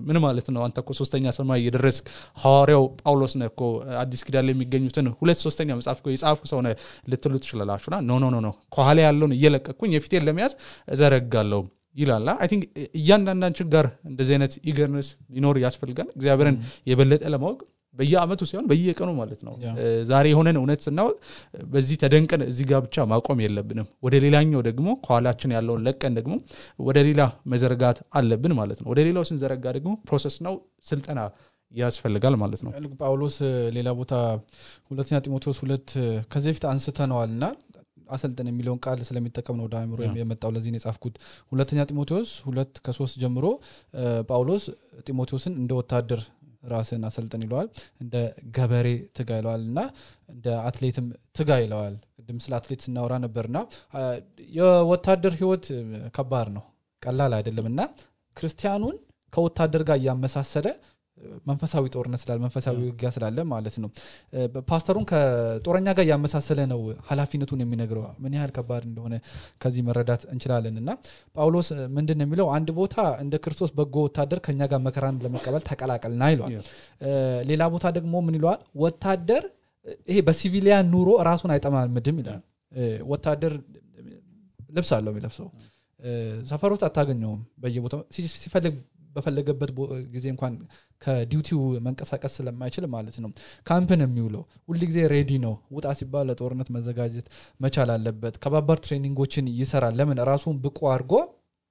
ምን ማለት ነው? አንተ እኮ ሶስተኛ ሰማይ የደረስክ ሐዋርያው ጳውሎስ ነህ እኮ። አዲስ ኪዳን የሚገኙትን ሁለት ሶስተኛ መጽሐፍ የጻፍክ ሰው ነህ ልትሉ ትችላላችሁና no no no ከኋላ ያለውን እየለቀቅኩኝ የፊቴን ለመያዝ እዘረጋለሁ ይላል። I think እያንዳንዳችን ጋር እንደዚህ አይነት eagerness ሊኖር ያስፈልጋል። እግዚአብሔርን የበለጠ ለማወቅ በየአመቱ ሲሆን በየቀኑ ማለት ነው። ዛሬ የሆነን እውነት ስናውቅ በዚህ ተደንቀን እዚህ ጋር ብቻ ማቆም የለብንም። ወደ ሌላኛው ደግሞ ከኋላችን ያለውን ለቀን ደግሞ ወደ ሌላ መዘረጋት አለብን ማለት ነው። ወደ ሌላው ስንዘረጋ ደግሞ process ነው ስልጠና ያስፈልጋል ማለት ነው። ጳውሎስ ሌላ ቦታ ሁለተኛ ጢሞቴዎስ ሁለት ከዚህ በፊት አንስተነዋል እና አሰልጥን የሚለውን ቃል ስለሚጠቀም ነው ወደ አእምሮ የመጣው ለዚህ ነው የጻፍኩት። ሁለተኛ ጢሞቴዎስ ሁለት ከሶስት ጀምሮ ጳውሎስ ጢሞቴዎስን እንደ ወታደር ራስን አሰልጥን ይለዋል እንደ ገበሬ ትጋ ይለዋል እና እንደ አትሌትም ትጋ ይለዋል። ቅድም ስለ አትሌት ስናወራ ነበርና የወታደር ህይወት ከባድ ነው ቀላል አይደለም እና ክርስቲያኑን ከወታደር ጋር እያመሳሰለ መንፈሳዊ ጦርነት ስላለ መንፈሳዊ ውጊያ ስላለ ማለት ነው። ፓስተሩን ከጦረኛ ጋር እያመሳሰለ ነው ኃላፊነቱን የሚነግረው። ምን ያህል ከባድ እንደሆነ ከዚህ መረዳት እንችላለን። እና ጳውሎስ ምንድን ነው የሚለው? አንድ ቦታ እንደ ክርስቶስ በጎ ወታደር ከኛ ጋር መከራን ለመቀበል ተቀላቀልና ይለዋል ሌላ ቦታ ደግሞ ምን ይለዋል? ወታደር ይሄ በ civilian ኑሮ ራሱን አይጠማምድም ይላል። ወታደር ልብስ አለው የሚለብሰው። ሰፈር ውስጥ አታገኘውም በየቦታው። ሲፈልግ በፈለገበት ጊዜ እንኳን ከ duty ው መንቀሳቀስ ስለማይችል ማለት ነው። ካምፕን የሚውለው። ሁል ጊዜ ready ነው። ውጣ ሲባል ለጦርነት መዘጋጀት መቻል አለበት። ከባባድ training ኦችን ይሰራል። ለምን? ራሱን ብቁ አድርጎ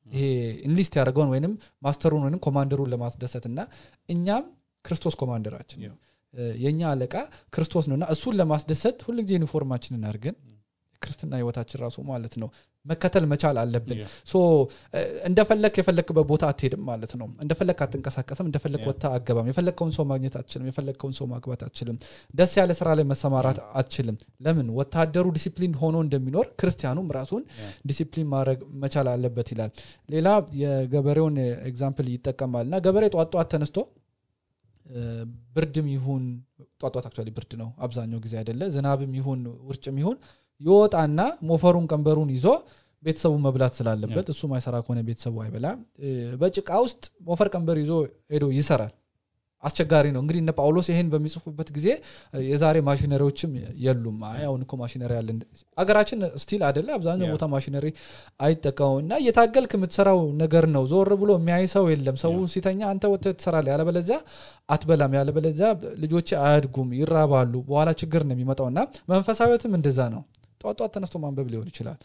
ይሄ enlist ያደረገውን ወይንም master ኡን ወይም commander ኡን ለማስደሰት እና እኛም ክርስቶስ commander አችን የእኛ አለቃ ክርስቶስ ነው እና እሱን ለማስደሰት ሁልጊዜ ዩኒፎርማችንን አድርገን ክርስትና ህይወታችን ራሱ ማለት ነው መከተል መቻል አለብን። እንደፈለክ የፈለክበት ቦታ አትሄድም ማለት ነው። እንደፈለክ አትንቀሳቀስም እንደፈለክ. ወጥተህ አትገባም የፈለግከውን ሰው ማግኘት አትችልም የፈለግከውን ሰው ማግባት አትችልም። ደስ ያለ ስራ ላይ መሰማራት አትችልም። ለምን? ወታደሩ ዲሲፕሊን ሆኖ እንደሚኖር ክርስቲያኑም ራሱን. ዲሲፕሊን ማድረግ መቻል አለበት ይላል። ሌላ የገበሬውን example ይጠቀማል። እና ገበሬ ጧት ጧት ተነስቶ ብርድም ይሁን ጧት ጧት actually ብርድ ነው አብዛኛው ጊዜ አይደለ? ዝናብም ይሁን ውርጭም ይሁን ይወጣና ሞፈሩን ቀንበሩን ይዞ ቤተሰቡ መብላት ስላለበት እሱ ማይሰራ ከሆነ ቤተሰቡ አይበላም። በጭቃ ውስጥ ሞፈር ቀንበር ይዞ ሄዶ ይሰራል። አስቸጋሪ ነው። እንግዲህ እነ ጳውሎስ ይሄን በሚጽፉበት ጊዜ የዛሬ ማሽነሪዎችም የሉም። አሁን እኮ ማሽነሪ አለ አገራችን still አደለ አብዛኛው ቦታ ማሽነሪ አይጠቀሙም እና እየታገልክ የምትሰራው ነገር ነው። ዞር ብሎ የሚያይ ሰው የለም። ሰው ሲተኛ አንተ ወጥተህ ትሰራለህ። ያለበለዚያ አትበላም። ያለበለዚያ ልጆች አያድጉም ይራባሉ። በኋላ ችግር ነው የሚመጣው። እና መንፈሳዊነትም እንደዛ ነው ጧጧት ተነስቶ ማንበብ ሊሆን ይችላል።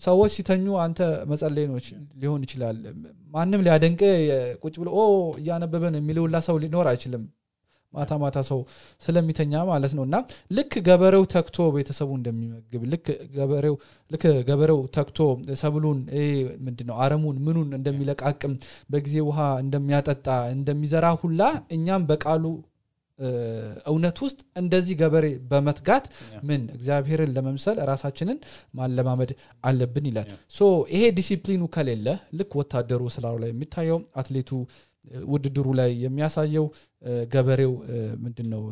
ሰዎች ሲተኙ አንተ መጸለይ ሊሆን ይችላል። ማንም ሊያደንቅ ቁጭ ብሎ እያነበበ ነው የሚልህ ሰው ሊኖር አይችልም። ማታ ማታ ሰው ስለሚተኛ ማለት ነው። እና ልክ ገበሬው ተክቶ ቤተሰቡ እንደሚመግብ ልክ ገበሬው ልክ ገበሬው ተክቶ ሰብሉን ምንድነው አረሙን ምኑን እንደሚለቃቅም በጊዜ ውሃ እንደሚያጠጣ እንደሚዘራ ሁላ እኛም በቃሉ እውነት ውስጥ እንደዚህ ገበሬ በመትጋት ምን እግዚአብሔርን ለመምሰል ራሳችንን ማለማመድ አለብን ይላል። so ይሄ ዲሲፕሊኑ ከሌለ ልክ ወታደሩ ስራው ላይ የሚታየው አትሌቱ ውድድሩ ላይ የሚያሳየው ገበሬው ምንድን ነው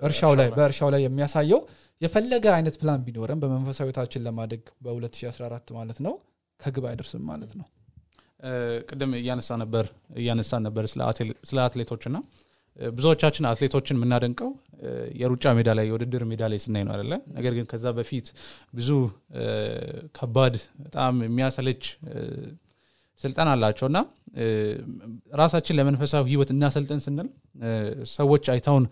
እርሻው ላይ በእርሻው ላይ የሚያሳየው የፈለገ አይነት ፕላን ቢኖረን በመንፈሳዊታችን ለማደግ በ2014 ማለት ነው ከግብ አይደርስም ማለት ነው። ቅድም እያነሳ ነበር እያነሳ ነበር ስለ አትሌቶች ና ብዙዎቻችን አትሌቶችን የምናደንቀው የሩጫ ሜዳ ላይ የውድድር ሜዳ ላይ ስናይ ነው አለ ነገር ግን ከዛ በፊት ብዙ ከባድ በጣም የሚያሰለች ስልጠና አላቸው እና ራሳችን ለመንፈሳዊ ህይወት እናሰልጥን ስንል ሰዎች አይታውን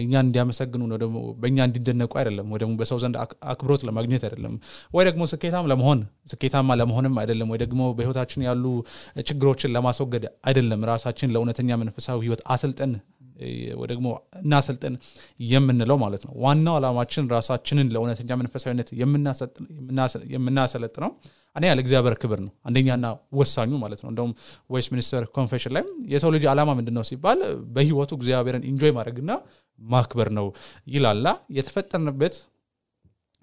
እኛን እንዲያመሰግኑ ነው ደግሞ በእኛ እንዲደነቁ አይደለም ወይ ደግሞ በሰው ዘንድ አክብሮት ለማግኘት አይደለም ወይ ደግሞ ስኬታም ለመሆን ስኬታማ ለመሆንም አይደለም ወይ ደግሞ በህይወታችን ያሉ ችግሮችን ለማስወገድ አይደለም። ራሳችን ለእውነተኛ መንፈሳዊ ህይወት አሰልጠን ደግሞ እናሰልጥን የምንለው ማለት ነው። ዋናው ዓላማችን ራሳችንን ለእውነተኛ መንፈሳዊነት የምናሰለጥነው አንደኛ ለእግዚአብሔር ክብር ነው። አንደኛና ወሳኙ ማለት ነው። እንደውም Westminster Confession ላይ የሰው ልጅ ዓላማ ምንድን ነው ሲባል በህይወቱ እግዚአብሔርን enjoy ማድረግና ማክበር ነው ይላላ። የተፈጠርንበት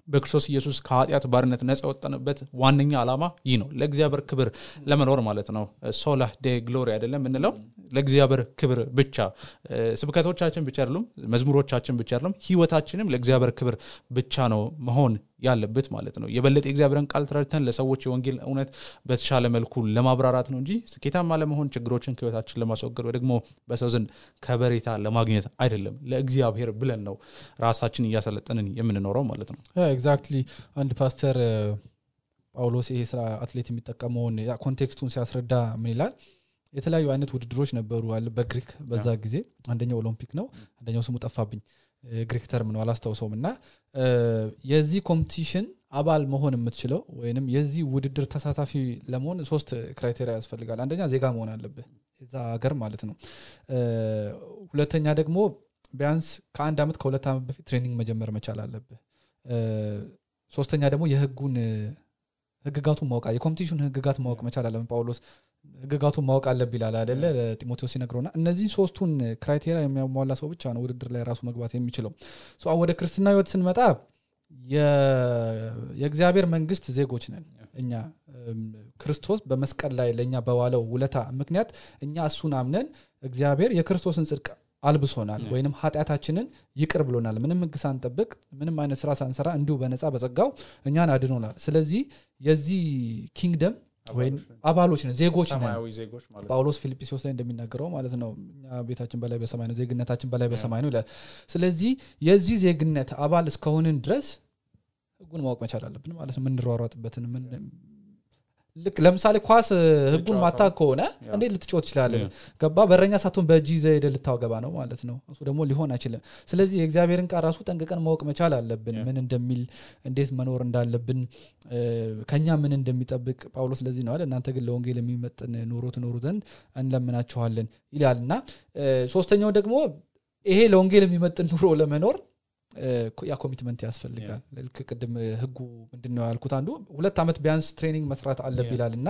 በክርስቶስ ኢየሱስ ከኃጢአት ባርነት ነጻ የወጣንበት ዋነኛ ዓላማ ይህ ነው። ለእግዚአብሔር ክብር ለመኖር ማለት ነው። Soli Deo Gloria አይደለም የምንለው። ለእግዚአብሔር ክብር ብቻ። ስብከቶቻችን ብቻ አይደሉም መዝሙሮቻችን ብቻ አይደሉም ህይወታችንም ለእግዚአብሔር ክብር ብቻ ነው መሆን ያለበት ማለት ነው። የበለጠ የእግዚአብሔርን ቃል ተረድተን ለሰዎች የወንጌል እውነት በተሻለ መልኩ ለማብራራት ነው እንጂ ስኬታማ ለመሆን ችግሮችን ከህይወታችን ለማስወገድ ወይ ደግሞ በሰው ዘንድ ከበሬታ ለማግኘት አይደለም። ለእግዚአብሔር ብለን ነው ራሳችን እያሰለጠንን የምንኖረው ማለት ነው። exactly አንድ ፓስተር ጳውሎስ ይሄ ስራ አትሌት የሚጠቀመውን context ኡን ሲያስረዳ ምን ይላል? የተለያዩ አይነት ውድድሮች ነበሩ አለ በግሪክ በዛ ጊዜ። አንደኛው ኦሎምፒክ ነው። አንደኛው ስሙ ጠፋብኝ ግሪክ term ነው አላስታውሰውም። እና የዚህ competition አባል መሆን የምትችለው ወይም የዚህ ውድድር ተሳታፊ ለመሆን ሶስት criteria ያስፈልጋል። አንደኛ ዜጋ መሆን አለብህ የዛ ሀገር ማለት ነው። ሁለተኛ ደግሞ ቢያንስ ከአንድ ዓመት ከሁለት ዓመት በፊት training መጀመር መቻል አለብህ። ሶስተኛ ደግሞ የህጉን ህግጋቱን ማወቅ የ competition ህግጋት ማወቅ መቻል አለብን። ጳውሎስ ህግጋቱን ማወቅ አለብህ ይላል አደለ ለጢሞቴዎስ ሲነግረውና እነዚህ ሶስቱን criteria የሚያሟላ ሰው ብቻ ነው ውድድር ላይ ራሱ መግባት የሚችለው። ወደ ክርስትና ህይወት ስንመጣ የእግዚአብሔር መንግስት ዜጎች ነን። እኛ ክርስቶስ በመስቀል ላይ ለእኛ በዋለው ውለታ ምክንያት እኛ እሱን አምነን እግዚአብሔር የክርስቶስን ጽድቅ አልብሶናል ወይንም ኃጢአታችንን ይቅር ብሎናል። ምንም ህግ ሳንጠብቅ ምንም አይነት ስራ ሳንሰራ እንዲሁ በነፃ በጸጋው እኛን አድኖናል። ስለዚህ የዚህ ኪንግደም ወይም አባሎች ነን። ዜጎች ነን። ጳውሎስ ፊልጵስዎስ ላይ እንደሚናገረው ማለት ነው እኛ ቤታችን በላይ በሰማይ ነው ዜግነታችን በላይ በሰማይ ነው ይላል። ስለዚህ የዚህ ዜግነት አባል እስከሆንን ድረስ ህጉን ማወቅ መቻል አለብን ማለት ነው። የምንሯሯጥበትን ልክ ለምሳሌ ኳስ ህጉን ማታ ከሆነ እንዴት ልትጮት ትችላለን ገባ? በረኛ ሳትሆን በእጅ ይዘ ሄደ ልታወገባ ነው ማለት ነው። እሱ ደግሞ ሊሆን አይችልም። ስለዚህ የእግዚአብሔርን ቃል ራሱ ጠንቅቀን ማወቅ መቻል አለብን። ምን እንደሚል እንዴት መኖር እንዳለብን ከኛ ምን እንደሚጠብቅ ጳውሎስ ለዚህ ነዋ እናንተ ግን ለወንጌል የሚመጥን ኑሮ ትኖሩ ዘንድ እንለምናችኋለን ይላል እና ሶስተኛው ደግሞ ይሄ ለወንጌል የሚመጥን ኑሮ ለመኖር ያ commitment ያስፈልጋል። ልክ ቅድም ህጉ ምንድነው ያልኩት አንዱ ሁለት ዓመት ቢያንስ training መስራት አለብህ ይላል። እና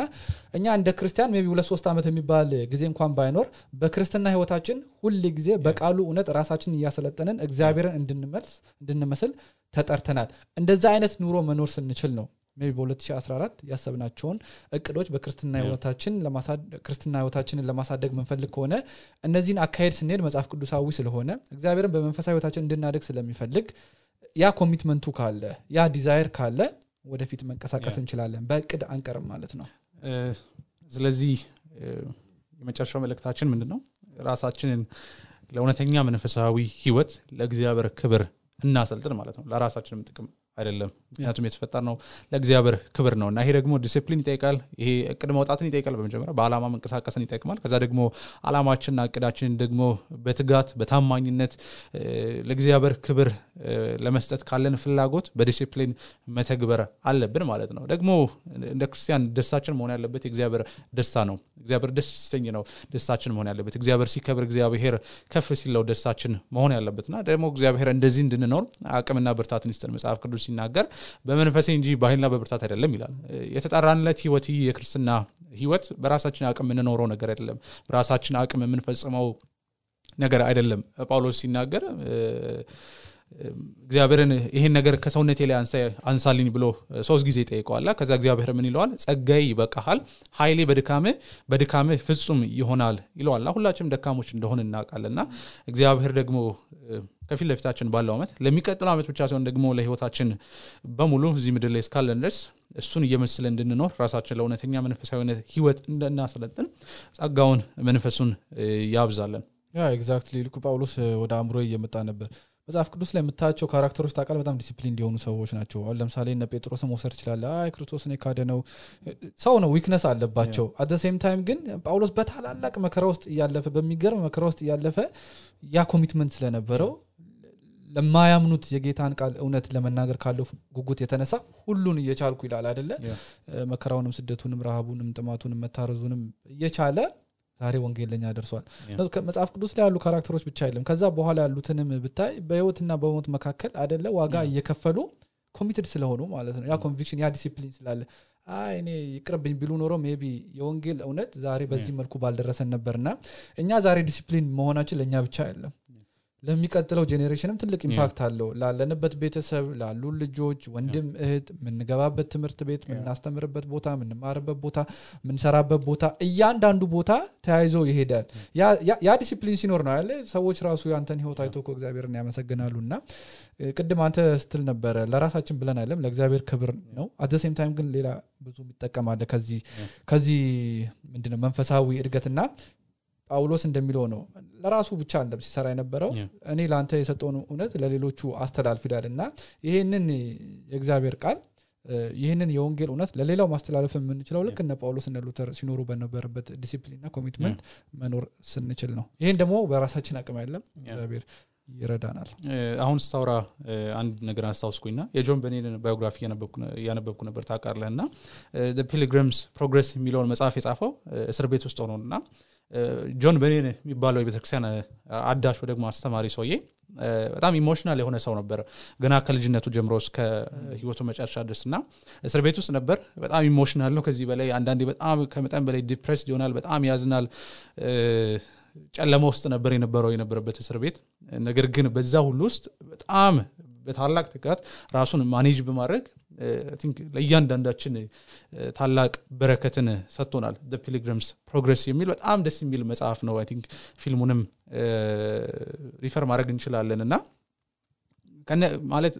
እኛ እንደ ክርስቲያን ቢ ሁለት ሶስት ዓመት የሚባል ጊዜ እንኳን ባይኖር በክርስትና ህይወታችን ሁል ጊዜ በቃሉ እውነት ራሳችን እያሰለጠንን እግዚአብሔርን እንድንመስል ተጠርተናል። እንደዛ አይነት ኑሮ መኖር ስንችል ነው ቢ በ2014 ያሰብናቸውን እቅዶች በክርስትና ህይወታችን ክርስትና ህይወታችንን ለማሳደግ ምንፈልግ ከሆነ እነዚህን አካሄድ ስንሄድ መጽሐፍ ቅዱሳዊ ስለሆነ እግዚአብሔርን በመንፈሳዊ ህይወታችን እንድናድግ ስለሚፈልግ ያ commitment ኡ ካለ ያ desire ካለ ወደፊት መንቀሳቀስ እንችላለን። በእቅድ አንቀርም ማለት ነው። ስለዚህ የመጨረሻው መልእክታችን ምንድን ነው ራሳችንን ለእውነተኛ መንፈሳዊ ህይወት ለእግዚአብሔር ክብር እናሰልጥን ማለት ነው። ለራሳችንም ጥቅም አይደለም። ምክንያቱም የተፈጠር ነው ለእግዚአብሔር ክብር ነው እና ይሄ ደግሞ ዲሲፕሊን ይጠይቃል። ይሄ እቅድ መውጣትን ይጠይቃል በመጀመሪያ በአላማ መንቀሳቀስን ይጠቅማል ከዛ ደግሞ አላማችንና እቅዳችንን ደግሞ በትጋት በታማኝነት ለእግዚአብሔር ክብር ለመስጠት ካለን ፍላጎት በዲሲፕሊን መተግበር አለብን ማለት ነው። ደግሞ እንደ ክርስቲያን ደስታችን መሆን ያለበት የእግዚአብሔር ደስታ ነው። እግዚአብሔር ደስ ሲሰኝ ነው ደስታችን መሆን ያለበት። እግዚአብሔር ሲከብር እግዚአብሔር ከፍ ሲለው ደስታችን መሆን ያለበትና ደግሞ እግዚአብሔር እንደዚህ እንድንኖር አቅምና ብርታትን ይስጠን። መጽሐፍ ቅዱስ ሲናገር በመንፈሴ እንጂ በኃይልና በብርታት አይደለም ይላል። የተጠራንለት ህይወት ይህ የክርስትና ህይወት በራሳችን አቅም የምንኖረው ነገር አይደለም። በራሳችን አቅም የምንፈጽመው ነገር አይደለም። ጳውሎስ ሲናገር እግዚአብሔርን ይህን ነገር ከሰውነቴ ላይ አንሳልኝ ብሎ ሶስት ጊዜ ጠይቀዋላ ከዛ እግዚአብሔር ምን ይለዋል? ጸጋይ ይበቃሃል ሀይሌ በድካምህ በድካምህ ፍጹም ይሆናል ይለዋልና ሁላችንም ደካሞች እንደሆን እናውቃለና እግዚአብሔር ደግሞ ከፊት ለፊታችን ባለው ዓመት ለሚቀጥለው ዓመት ብቻ ሲሆን ደግሞ ለህይወታችን በሙሉ እዚህ ምድር ላይ እስካለን ድረስ እሱን እየመሰለ እንድንኖር ራሳችን ለእውነተኛ መንፈሳዊ ህይወት እንድናሰለጥን ጸጋውን መንፈሱን ያብዛለን። ያ exactly ልኩ ጳውሎስ ወደ አእምሮ እየመጣ ነበር መጽሐፍ ቅዱስ ላይ የምታያቸው character ኦች ታውቃል በጣም disciplined የሆኑ ሰዎች ናቸው። አሁን ለምሳሌ እነ ጴጥሮስ መውሰድ ትችላለህ አይ ክርስቶስን የካደ ነው ሰው ነው weakness አለባቸው። at the same time ግን ጳውሎስ በታላላቅ መከራ ውስጥ እያለፈ በሚገርም መከራ ውስጥ እያለፈ ያ commitment ስለነበረው ለማያምኑት የጌታን ቃል እውነት ለመናገር ካለው ጉጉት የተነሳ ሁሉን እየቻልኩ ይላል አደለ መከራውንም ስደቱንም ረሃቡንም ጥማቱንም መታረዙንም እየቻለ ዛሬ ወንጌል ለኛ ደርሷል። መጽሐፍ ቅዱስ ላይ ያሉ character ኦች ብቻ አይደለም። ከዛ በኋላ ያሉትንም ብታይ በህይወትና በሞት መካከል አደለ ዋጋ እየከፈሉ committed ስለሆኑ ማለት ነው። ያ conviction ያ ዲሲፕሊን ስላለ እኔ ይቅርብኝ ቢሉ ኖሮ maybe የወንጌል እውነት ዛሬ በዚህ መልኩ ባልደረሰን ነበርና እኛ ዛሬ disciplined መሆናችን ለእኛ ብቻ አይደለም ለሚቀጥለው generation ም ትልቅ impact አለው። ላለንበት ቤተሰብ ላሉ ልጆች ወንድም እህት የምንገባበት ትምህርት ቤት የምናስተምርበት ቦታ የምንማርበት ቦታ የምንሰራበት ቦታ እያንዳንዱ ቦታ ተያይዞ ይሄዳል ያ ዲሲፕሊን ሲኖር ነው ያለ ሰዎች ራሱ ያንተን ህይወት አይቶ እኮ እግዚአብሔርን ያመሰግናሉ እና ቅድም አንተ ስትል ነበረ ለራሳችን ብለን አይደለም ለእግዚአብሔር ክብር ነው። at the same time ግን ሌላ ብዙ የሚጠቅማል ከዚህ ምንድነው መንፈሳዊ እድገትና ጳውሎስ እንደሚለው ነው። ለራሱ ብቻ እንደም ሲሰራ የነበረው። እኔ ለአንተ የሰጠውን እውነት ለሌሎቹ አስተላልፍ ይላል እና ይህንን የእግዚአብሔር ቃል ይህንን የወንጌል እውነት ለሌላው ማስተላለፍ የምንችለው ልክ እነ ጳውሎስ እነ ሉተር ሲኖሩ በነበረበት discipline ና commitment መኖር ስንችል ነው። ይህን ደግሞ በራሳችን አቅም አይደለም እግዚአብሔር ይረዳናል። አሁን ስታውራ አንድ ነገር አስታውስኩኝና የጆን ቡኒያን biography እያነበብኩ ነበር ታውቃለህ እና Pilgrim's Progress የሚለውን መጽሐፍ የጻፈው እስር ቤት ውስጥ ሆኖ እና ጆን ቡኒያን የሚባለው የቤተክርስቲያን አዳሽ ደግሞ አስተማሪ ሰውዬ በጣም emotional የሆነ ሰው ነበር። ገና ከልጅነቱ ጀምሮ እስከ ህይወቱ መጨረሻ ድረስ እና እስር ቤት ውስጥ ነበር። በጣም emotional ነው። ከዚህ በላይ አንዳንዴ በጣም ከመጠን በላይ depressed ይሆናል። በጣም ያዝናል። ጨለማ ውስጥ ነበር የነበረው የነበረበት እስር ቤት። ነገር ግን በዛ ሁሉ ውስጥ በጣም በታላቅ ትጋት ራሱን manage በማድረግ ለእያንዳንዳችን ታላቅ በረከትን ሰጥቶናል። Pilgrim's Progress የሚል በጣም ደስ የሚል መጽሐፍ ነው። think ፊልሙንም refer ማድረግ እንችላለን እና ማለት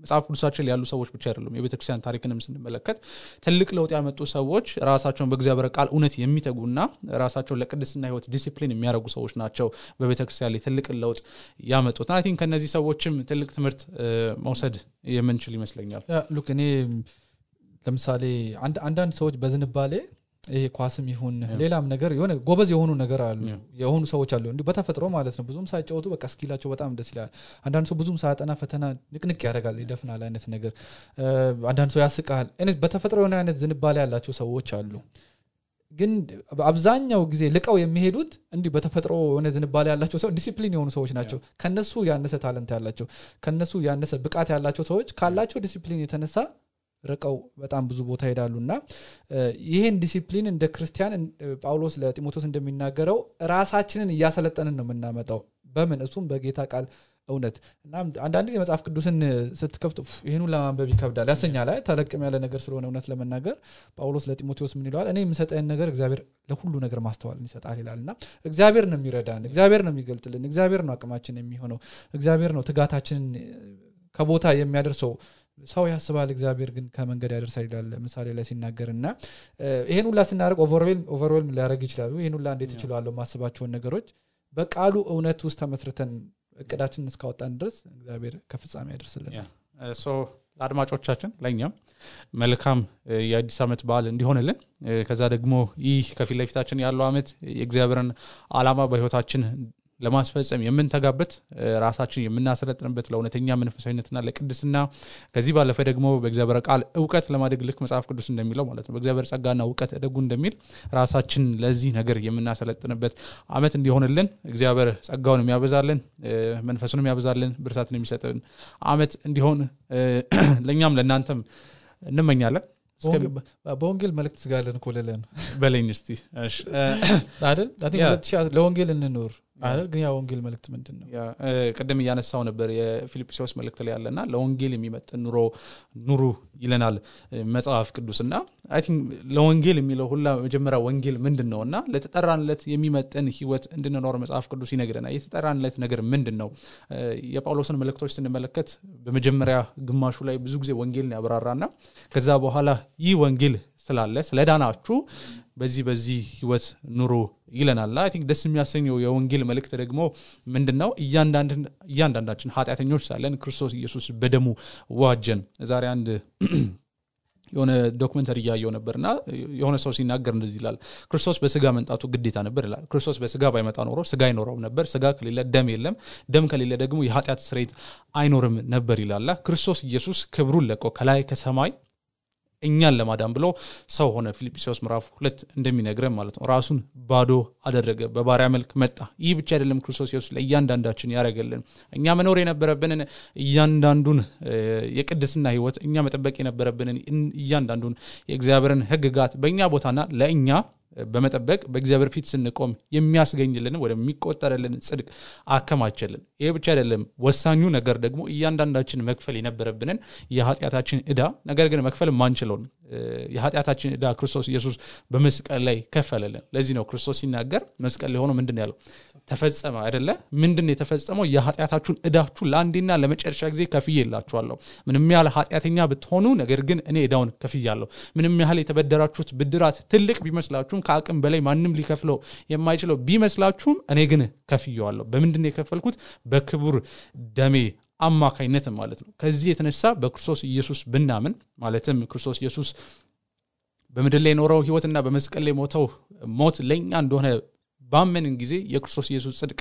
መጽሐፍ ቅዱሳችን ያሉ ሰዎች ብቻ አይደሉም። የቤተክርስቲያን ታሪክንም ስንመለከት ትልቅ ለውጥ ያመጡ ሰዎች ራሳቸውን በእግዚአብሔር ቃል እውነት የሚተጉና ራሳቸውን ለቅድስና ህይወት ዲሲፕሊን የሚያደርጉ ሰዎች ናቸው በቤተክርስቲያን ላይ ትልቅ ለውጥ ያመጡት። ና think ከእነዚህ ሰዎችም ትልቅ ትምህርት መውሰድ የምንችል ይመስለኛል። look እኔ ለምሳሌ አንዳንድ ሰዎች በዝንባሌ ይሄ ኳስም ይሁን ሌላም ነገር የሆነ ጎበዝ የሆኑ ነገር አሉ የሆኑ ሰዎች አሉ። እንዲሁ በተፈጥሮ ማለት ነው ብዙም ሳይጫወቱ በቃ skill ኣቸው በጣም ደስ ይላል። አንዳንድ ሰው ብዙም ሳያጠና ፈተና ንቅንቅ ያደርጋል ይደፍናል አይነት ነገር። አንዳንድ ሰው ያስቃል በተፈጥሮ የሆነ አይነት ዝንባሌ ያላቸው ሰዎች አሉ። ግን አብዛኛው ጊዜ ልቀው የሚሄዱት እንዲህ በተፈጥሮ የሆነ ዝንባሌ ያላቸው ሰው ዲሲፕሊን የሆኑ ሰዎች ናቸው። ከነሱ ያነሰ talent ያላቸው ከነሱ ያነሰ ብቃት ያላቸው ሰዎች ካላቸው ዲሲፕሊን የተነሳ ርቀው በጣም ብዙ ቦታ ይሄዳሉ እና ይህን ዲሲፕሊን እንደ ክርስቲያን ጳውሎስ ለጢሞቴዎስ እንደሚናገረው ራሳችንን እያሰለጠንን ነው የምናመጣው። በምን? እሱም በጌታ ቃል እውነት። እና አንዳንድ ጊዜ መጽሐፍ ቅዱስን ስትከፍት ይህኑ ለማንበብ ይከብዳል ያሰኛል። ተለቅም ያለ ነገር ስለሆነ እውነት ለመናገር ጳውሎስ ለጢሞቴዎስ ምን ይለዋል? እኔ የምሰጠን ነገር እግዚአብሔር ለሁሉ ነገር ማስተዋል ይሰጣል ይላል። እና እግዚአብሔር ነው የሚረዳን እግዚአብሔር ነው የሚገልጥልን እግዚአብሔር ነው አቅማችን የሚሆነው እግዚአብሔር ነው ትጋታችንን ከቦታ የሚያደርሰው ሰው ያስባል እግዚአብሔር ግን ከመንገድ ያደርሳል ይላል ምሳሌ ላይ ሲናገር እና ይሄን ሁላ ስናደርግ overwhelm ሊያደረግ ይችላሉ ይህን ሁላ እንዴት እችላለሁ ማስባቸውን ነገሮች በቃሉ እውነት ውስጥ ተመስርተን እቅዳችንን እስካወጣን ድረስ እግዚአብሔር ከፍጻሜ ያደርስልን። so ለአድማጮቻችን ለእኛም መልካም የአዲስ ዓመት በዓል እንዲሆንልን። ከዛ ደግሞ ይህ ከፊት ለፊታችን ያለው ዓመት የእግዚአብሔርን አላማ በህይወታችን ለማስፈጸም የምንተጋበት ራሳችን የምናሰለጥንበት ለእውነተኛ መንፈሳዊነትና ለቅድስና ከዚህ ባለፈ ደግሞ በእግዚአብሔር ቃል እውቀት ለማደግ ልክ መጽሐፍ ቅዱስ እንደሚለው ማለት ነው። በእግዚአብሔር ጸጋና እውቀት እደጉ እንደሚል ራሳችን ለዚህ ነገር የምናሰለጥንበት አመት እንዲሆንልን እግዚአብሔር ጸጋውን የሚያበዛልን መንፈሱን የሚያበዛልን ብርታትን የሚሰጥን አመት እንዲሆን ለእኛም ለእናንተም እንመኛለን። በወንጌል መልእክት ስጋለን ልልህ ነው በለኝ አይደል? ለወንጌል እንኖር ግን ያ ወንጌል መልእክት ምንድን ነው? ቅድም እያነሳው ነበር የፊልጵስዎስ መልእክት ላይ ያለና ለወንጌል የሚመጥን ኑሮ ኑሩ ይለናል መጽሐፍ ቅዱስ እና think ለወንጌል የሚለው ሁላ መጀመሪያ ወንጌል ምንድን ነው? እና ለተጠራንለት የሚመጥን ህይወት እንድንኖር መጽሐፍ ቅዱስ ይነግረናል። የተጠራንለት ነገር ምንድን ነው? የጳውሎስን መልእክቶች ስንመለከት በመጀመሪያ ግማሹ ላይ ብዙ ጊዜ ወንጌልን ያብራራና ከዛ በኋላ ይህ ወንጌል ስላለ ስለ ዳናችሁ በዚህ በዚህ ህይወት ኑሩ ይለናል። I think ደስ የሚያሰኘው የወንጌል መልእክት ደግሞ ምንድን ነው እያንዳንዳችን ኃጢአተኞች ሳለን ክርስቶስ ኢየሱስ በደሙ ዋጀን። ዛሬ አንድ የሆነ documentary እያየው ነበርና የሆነ ሰው ሲናገር እንደዚህ ይላል። ክርስቶስ በስጋ መምጣቱ ግዴታ ነበር ይላል። ክርስቶስ በስጋ ባይመጣ ኖሮ ስጋ አይኖረውም ነበር። ስጋ ከሌለ ደም የለም። ደም ከሌለ ደግሞ የኃጢአት ስሬት አይኖርም ነበር ይላላ ክርስቶስ ኢየሱስ ክብሩን ለቆ ከላይ ከሰማይ እኛን ለማዳን ብሎ ሰው ሆነ ፊልጵስዎስ ምዕራፍ ሁለት እንደሚነግረን ማለት ነው። ራሱን ባዶ አደረገ በባሪያ መልክ መጣ። ይህ ብቻ አይደለም ክርስቶስ ኢየሱስ ለእያንዳንዳችን ያደረገልን። እኛ መኖር የነበረብንን እያንዳንዱን የቅድስና ህይወት እኛ መጠበቅ የነበረብንን እያንዳንዱን የእግዚአብሔርን ህግጋት በእኛ ቦታና ለእኛ በመጠበቅ በእግዚአብሔር ፊት ስንቆም የሚያስገኝልን ወደ የሚቆጠርልን ጽድቅ አከማቸልን። ይህ ብቻ አይደለም። ወሳኙ ነገር ደግሞ እያንዳንዳችን መክፈል የነበረብንን የኃጢአታችን እዳ ነገር ግን መክፈል ማንችለውን የኃጢአታችን እዳ ክርስቶስ ኢየሱስ በመስቀል ላይ ከፈለልን። ለዚህ ነው ክርስቶስ ሲናገር መስቀል ላይ ሆኖ ምንድን ያለው ተፈጸመ አይደለ? ምንድን የተፈጸመው? የኃጢአታችሁን እዳችሁ ለአንዴና ለመጨረሻ ጊዜ ከፍዬ የላችኋለሁ ምንም ያህል ኃጢአተኛ ብትሆኑ ነገር ግን እኔ እዳውን ከፍያለሁ። ምንም ያህል የተበደራችሁት ብድራት ትልቅ ቢመስላችሁም ከአቅም በላይ ማንም ሊከፍለው የማይችለው ቢመስላችሁም እኔ ግን ከፍየዋለሁ። በምንድን የከፈልኩት? በክቡር ደሜ አማካይነት ማለት ነው። ከዚህ የተነሳ በክርስቶስ ኢየሱስ ብናምን ማለትም ክርስቶስ ኢየሱስ በምድር ላይ የኖረው ህይወትና በመስቀል ላይ ሞተው ሞት ለእኛ እንደሆነ ባመንን ጊዜ የክርስቶስ ኢየሱስ ጽድቅ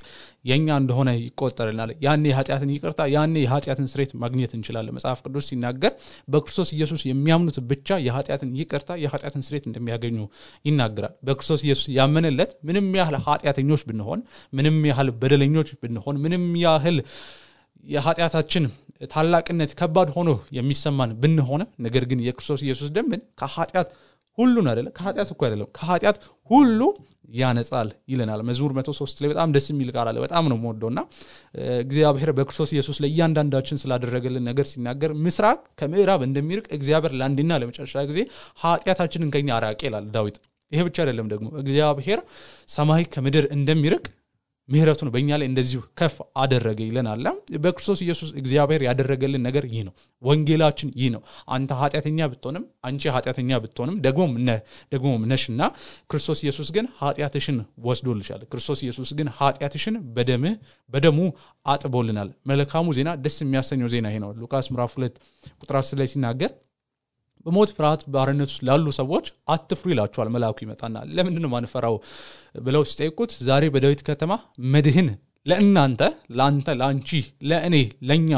የእኛ እንደሆነ ይቆጠርናል ያኔ የኃጢአትን ይቅርታ ያኔ የኃጢአትን ስሬት ማግኘት እንችላለን። መጽሐፍ ቅዱስ ሲናገር በክርስቶስ ኢየሱስ የሚያምኑት ብቻ የኃጢአትን ይቅርታ የኃጢአትን ስሬት እንደሚያገኙ ይናገራል። በክርስቶስ ኢየሱስ ያመንለት ምንም ያህል ኃጢአተኞች ብንሆን ምንም ያህል በደለኞች ብንሆን ምንም ያህል የኃጢአታችን ታላቅነት ከባድ ሆኖ የሚሰማን ብንሆንም ነገር ግን የክርስቶስ ኢየሱስ ደምን ከኃጢአት ሁሉን አይደለም ከኃጢአት እኮ አይደለም ከኃጢአት ሁሉ ያነጻል ይለናል። መዝሙር መቶ ሶስት ላይ በጣም ደስ የሚል ቃል አለ። በጣም ነው የምወደው እና እግዚአብሔር በክርስቶስ ኢየሱስ ለእያንዳንዳችን ስላደረገልን ነገር ሲናገር ምስራቅ ከምዕራብ እንደሚርቅ እግዚአብሔር ለአንድና ለመጨረሻ ጊዜ ኃጢአታችንን ከኛ አራቄ ይላል ዳዊት። ይሄ ብቻ አይደለም ደግሞ እግዚአብሔር ሰማይ ከምድር እንደሚርቅ ምህረቱን በእኛ ላይ እንደዚሁ ከፍ አደረገ ይለናል። በክርስቶስ ኢየሱስ እግዚአብሔር ያደረገልን ነገር ይህ ነው። ወንጌላችን ይህ ነው። አንተ ኃጢአተኛ ብትሆንም አንቺ ኃጢአተኛ ብትሆንም ደግሞም ነሽና ክርስቶስ ኢየሱስ ግን ኃጢአትሽን ወስዶልሻል። ክርስቶስ ኢየሱስ ግን ኃጢአትሽን በደምህ በደሙ አጥቦልናል። መልካሙ ዜና ደስ የሚያሰኘው ዜና ይሄ ነው። ሉቃስ ምዕራፍ ሁለት ቁጥር አስር ላይ ሲናገር በሞት ፍርሃት ባርነት ውስጥ ላሉ ሰዎች አትፍሩ ይላቸዋል። መልአኩ ይመጣና ለምንድን ማንፈራው ብለው ሲጠይቁት ዛሬ በዳዊት ከተማ መድህን ለእናንተ ለአንተ ለአንቺ ለእኔ ለእኛ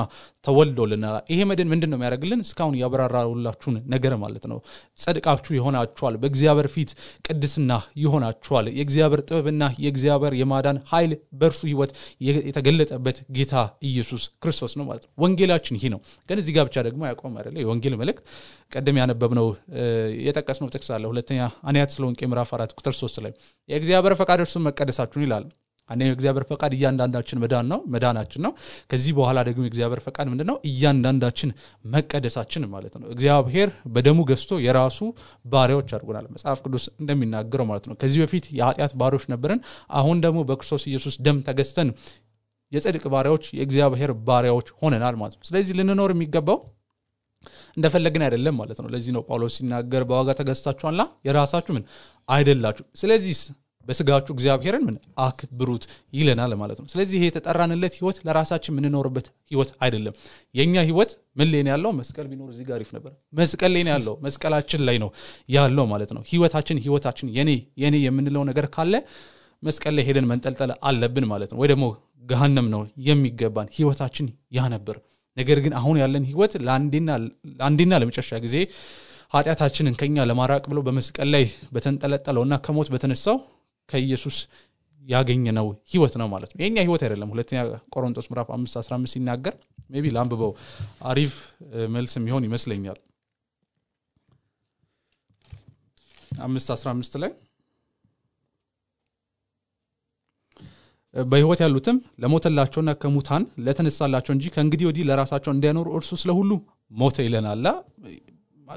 ተወልዶልናል። ይሄ መድን ምንድን ነው የሚያደርግልን? እስካሁን ያብራራሁላችሁን ነገር ማለት ነው። ጸድቃችሁ ይሆናችኋል። በእግዚአብሔር ፊት ቅድስና ይሆናችኋል። የእግዚአብሔር ጥበብና የእግዚአብሔር የማዳን ኃይል በእርሱ ህይወት የተገለጠበት ጌታ ኢየሱስ ክርስቶስ ነው ማለት ነው። ወንጌላችን ይህ ነው። ግን እዚህ ጋር ብቻ ደግሞ ያቆም አይደለ? የወንጌል መልእክት ቀደም ያነበብነው የጠቀስነው ጥቅስ አለ። ሁለተኛ አንያ ተሰሎንቄ ምዕራፍ አራት ቁጥር ሶስት ላይ የእግዚአብሔር ፈቃድ እርሱን መቀደሳችሁን ይላል አንደኛው የእግዚአብሔር ፈቃድ እያንዳንዳችን መዳን ነው መዳናችን ነው። ከዚህ በኋላ ደግሞ የእግዚአብሔር ፈቃድ ምንድን ነው? እያንዳንዳችን መቀደሳችን ማለት ነው። እግዚአብሔር በደሙ ገዝቶ የራሱ ባሪያዎች አድርጎናል። መጽሐፍ ቅዱስ እንደሚናገረው ማለት ነው። ከዚህ በፊት የኃጢአት ባሪያዎች ነበርን አሁን ደግሞ በክርስቶስ ኢየሱስ ደም ተገዝተን የጽድቅ ባሪያዎች የእግዚአብሔር ባሪያዎች ሆነናል ማለት ነው። ስለዚህ ልንኖር የሚገባው እንደፈለግን አይደለም ማለት ነው። ለዚህ ነው ጳውሎስ ሲናገር በዋጋ ተገዝታችኋላ የራሳችሁ ምን? አይደላችሁ ስለዚህ በስጋችሁ እግዚአብሔርን ምን አክብሩት ይለናል ማለት ነው። ስለዚህ ይሄ የተጠራንለት ህይወት ለራሳችን የምንኖርበት ህይወት አይደለም። የእኛ ህይወት ምን ላይ ያለው? መስቀል ቢኖር እዚህ ጋር አሪፍ ነበር። መስቀል ላይ ያለው መስቀላችን ላይ ነው ያለው ማለት ነው። ህይወታችን ህይወታችን የኔ የኔ የምንለው ነገር ካለ መስቀል ላይ ሄደን መንጠልጠል አለብን ማለት ነው። ወይ ደግሞ ገሃነም ነው የሚገባን ህይወታችን ያ ነበር። ነገር ግን አሁን ያለን ህይወት ለአንዴና ለመጨረሻ ጊዜ ኃጢአታችንን ከኛ ለማራቅ ብሎ በመስቀል ላይ በተንጠለጠለውና ከሞት በተነሳው ከኢየሱስ ያገኘነው ህይወት ነው ማለት ነው። የኛ ህይወት አይደለም። ሁለተኛ ቆሮንቶስ ምዕራፍ 5 15 ሲናገር ቢ ላንብበው አሪፍ መልስ የሚሆን ይመስለኛል። አምስት 15 ላይ በህይወት ያሉትም ለሞተላቸውና ከሙታን ለተነሳላቸው እንጂ ከእንግዲህ ወዲህ ለራሳቸው እንዲያኖሩ እርሱ ስለ ሁሉ ሞተ ይለናል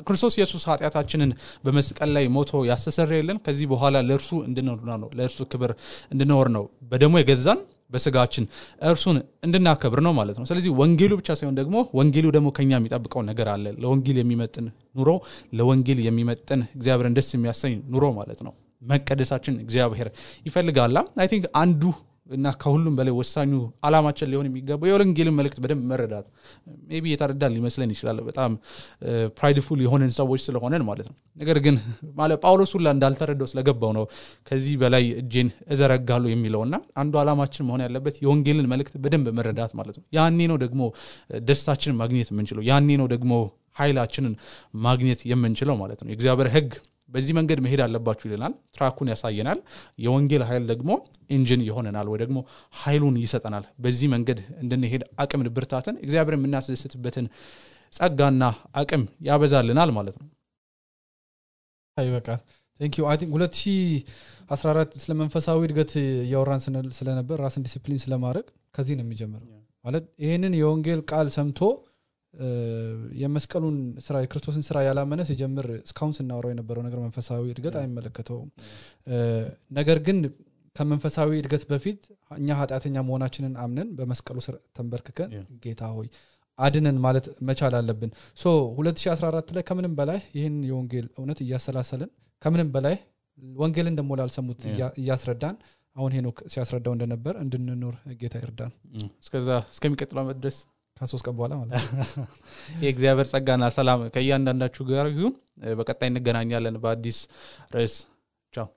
ክርስቶስ ኢየሱስ ኃጢአታችንን በመስቀል ላይ ሞቶ ያስተሰረ የለን ከዚህ በኋላ ለእርሱ እንድንኖር ነው ለእርሱ ክብር እንድንኖር ነው። በደሞ የገዛን በስጋችን እርሱን እንድናከብር ነው ማለት ነው። ስለዚህ ወንጌሉ ብቻ ሳይሆን ደግሞ ወንጌሉ ደግሞ ከኛ የሚጠብቀው ነገር አለ። ለወንጌል የሚመጥን ኑሮ ለወንጌል የሚመጥን እግዚአብሔርን ደስ የሚያሰኝ ኑሮ ማለት ነው። መቀደሳችን እግዚአብሔር ይፈልጋላ I think አንዱ እና ከሁሉም በላይ ወሳኙ አላማችን ሊሆን የሚገባው የወንጌልን መልእክት በደንብ መረዳት። ቢ የተረዳን ሊመስለን ይችላል። በጣም prideful የሆነን ሰዎች ስለሆነን ማለት ነው። ነገር ግን ማለት ጳውሎስ ሁላ እንዳልተረዳው ስለገባው ነው ከዚህ በላይ እጄን እዘረጋሉ የሚለው እና አንዱ አላማችን መሆን ያለበት የወንጌልን መልእክት በደንብ መረዳት ማለት ነው። ያኔ ነው ደግሞ ደስታችንን ማግኘት የምንችለው። ያኔ ነው ደግሞ ኃይላችንን ማግኘት የምንችለው ማለት ነው። የእግዚአብሔር ህግ በዚህ መንገድ መሄድ አለባችሁ ይለናል። ትራኩን ያሳየናል። የወንጌል ኃይል ደግሞ ኢንጂን ይሆነናል ወይ ደግሞ ኃይሉን ይሰጠናል። በዚህ መንገድ እንድንሄድ አቅም ብርታትን እግዚአብሔር የምናስደስትበትን ጸጋና አቅም ያበዛልናል ማለት ነው። ይበቃል thank you። think 2014 ስለ መንፈሳዊ እድገት እያወራን ስለነበር ራስን ዲሲፕሊን ስለማድረግ ከዚህ ነው የሚጀምረው። ማለት ይህንን የወንጌል ቃል ሰምቶ የመስቀሉን ስራ የክርስቶስን ስራ ያላመነ ሲጀምር እስካሁን ስናወራው የነበረው ነገር መንፈሳዊ እድገት አይመለከተውም። ነገር ግን ከመንፈሳዊ እድገት በፊት እኛ ኃጢአተኛ መሆናችንን አምነን በመስቀሉ ስር ተንበርክከን ጌታ ሆይ አድነን ማለት መቻል አለብን። so 2014 ላይ ከምንም በላይ ይህን የወንጌል እውነት እያሰላሰልን ከምንም በላይ ወንጌልን ደግሞ ላልሰሙት እያስረዳን አሁን ሄኖክ ሲያስረዳው እንደነበር እንድንኖር ጌታ ይርዳን። እስከዛ እስከሚቀጥለው ዓመት ከሶስት ቀን በኋላ ማለት የእግዚአብሔር ጸጋና ሰላም ከእያንዳንዳችሁ ጋር ይሁን። በቀጣይ እንገናኛለን በአዲስ ርዕስ። ቻው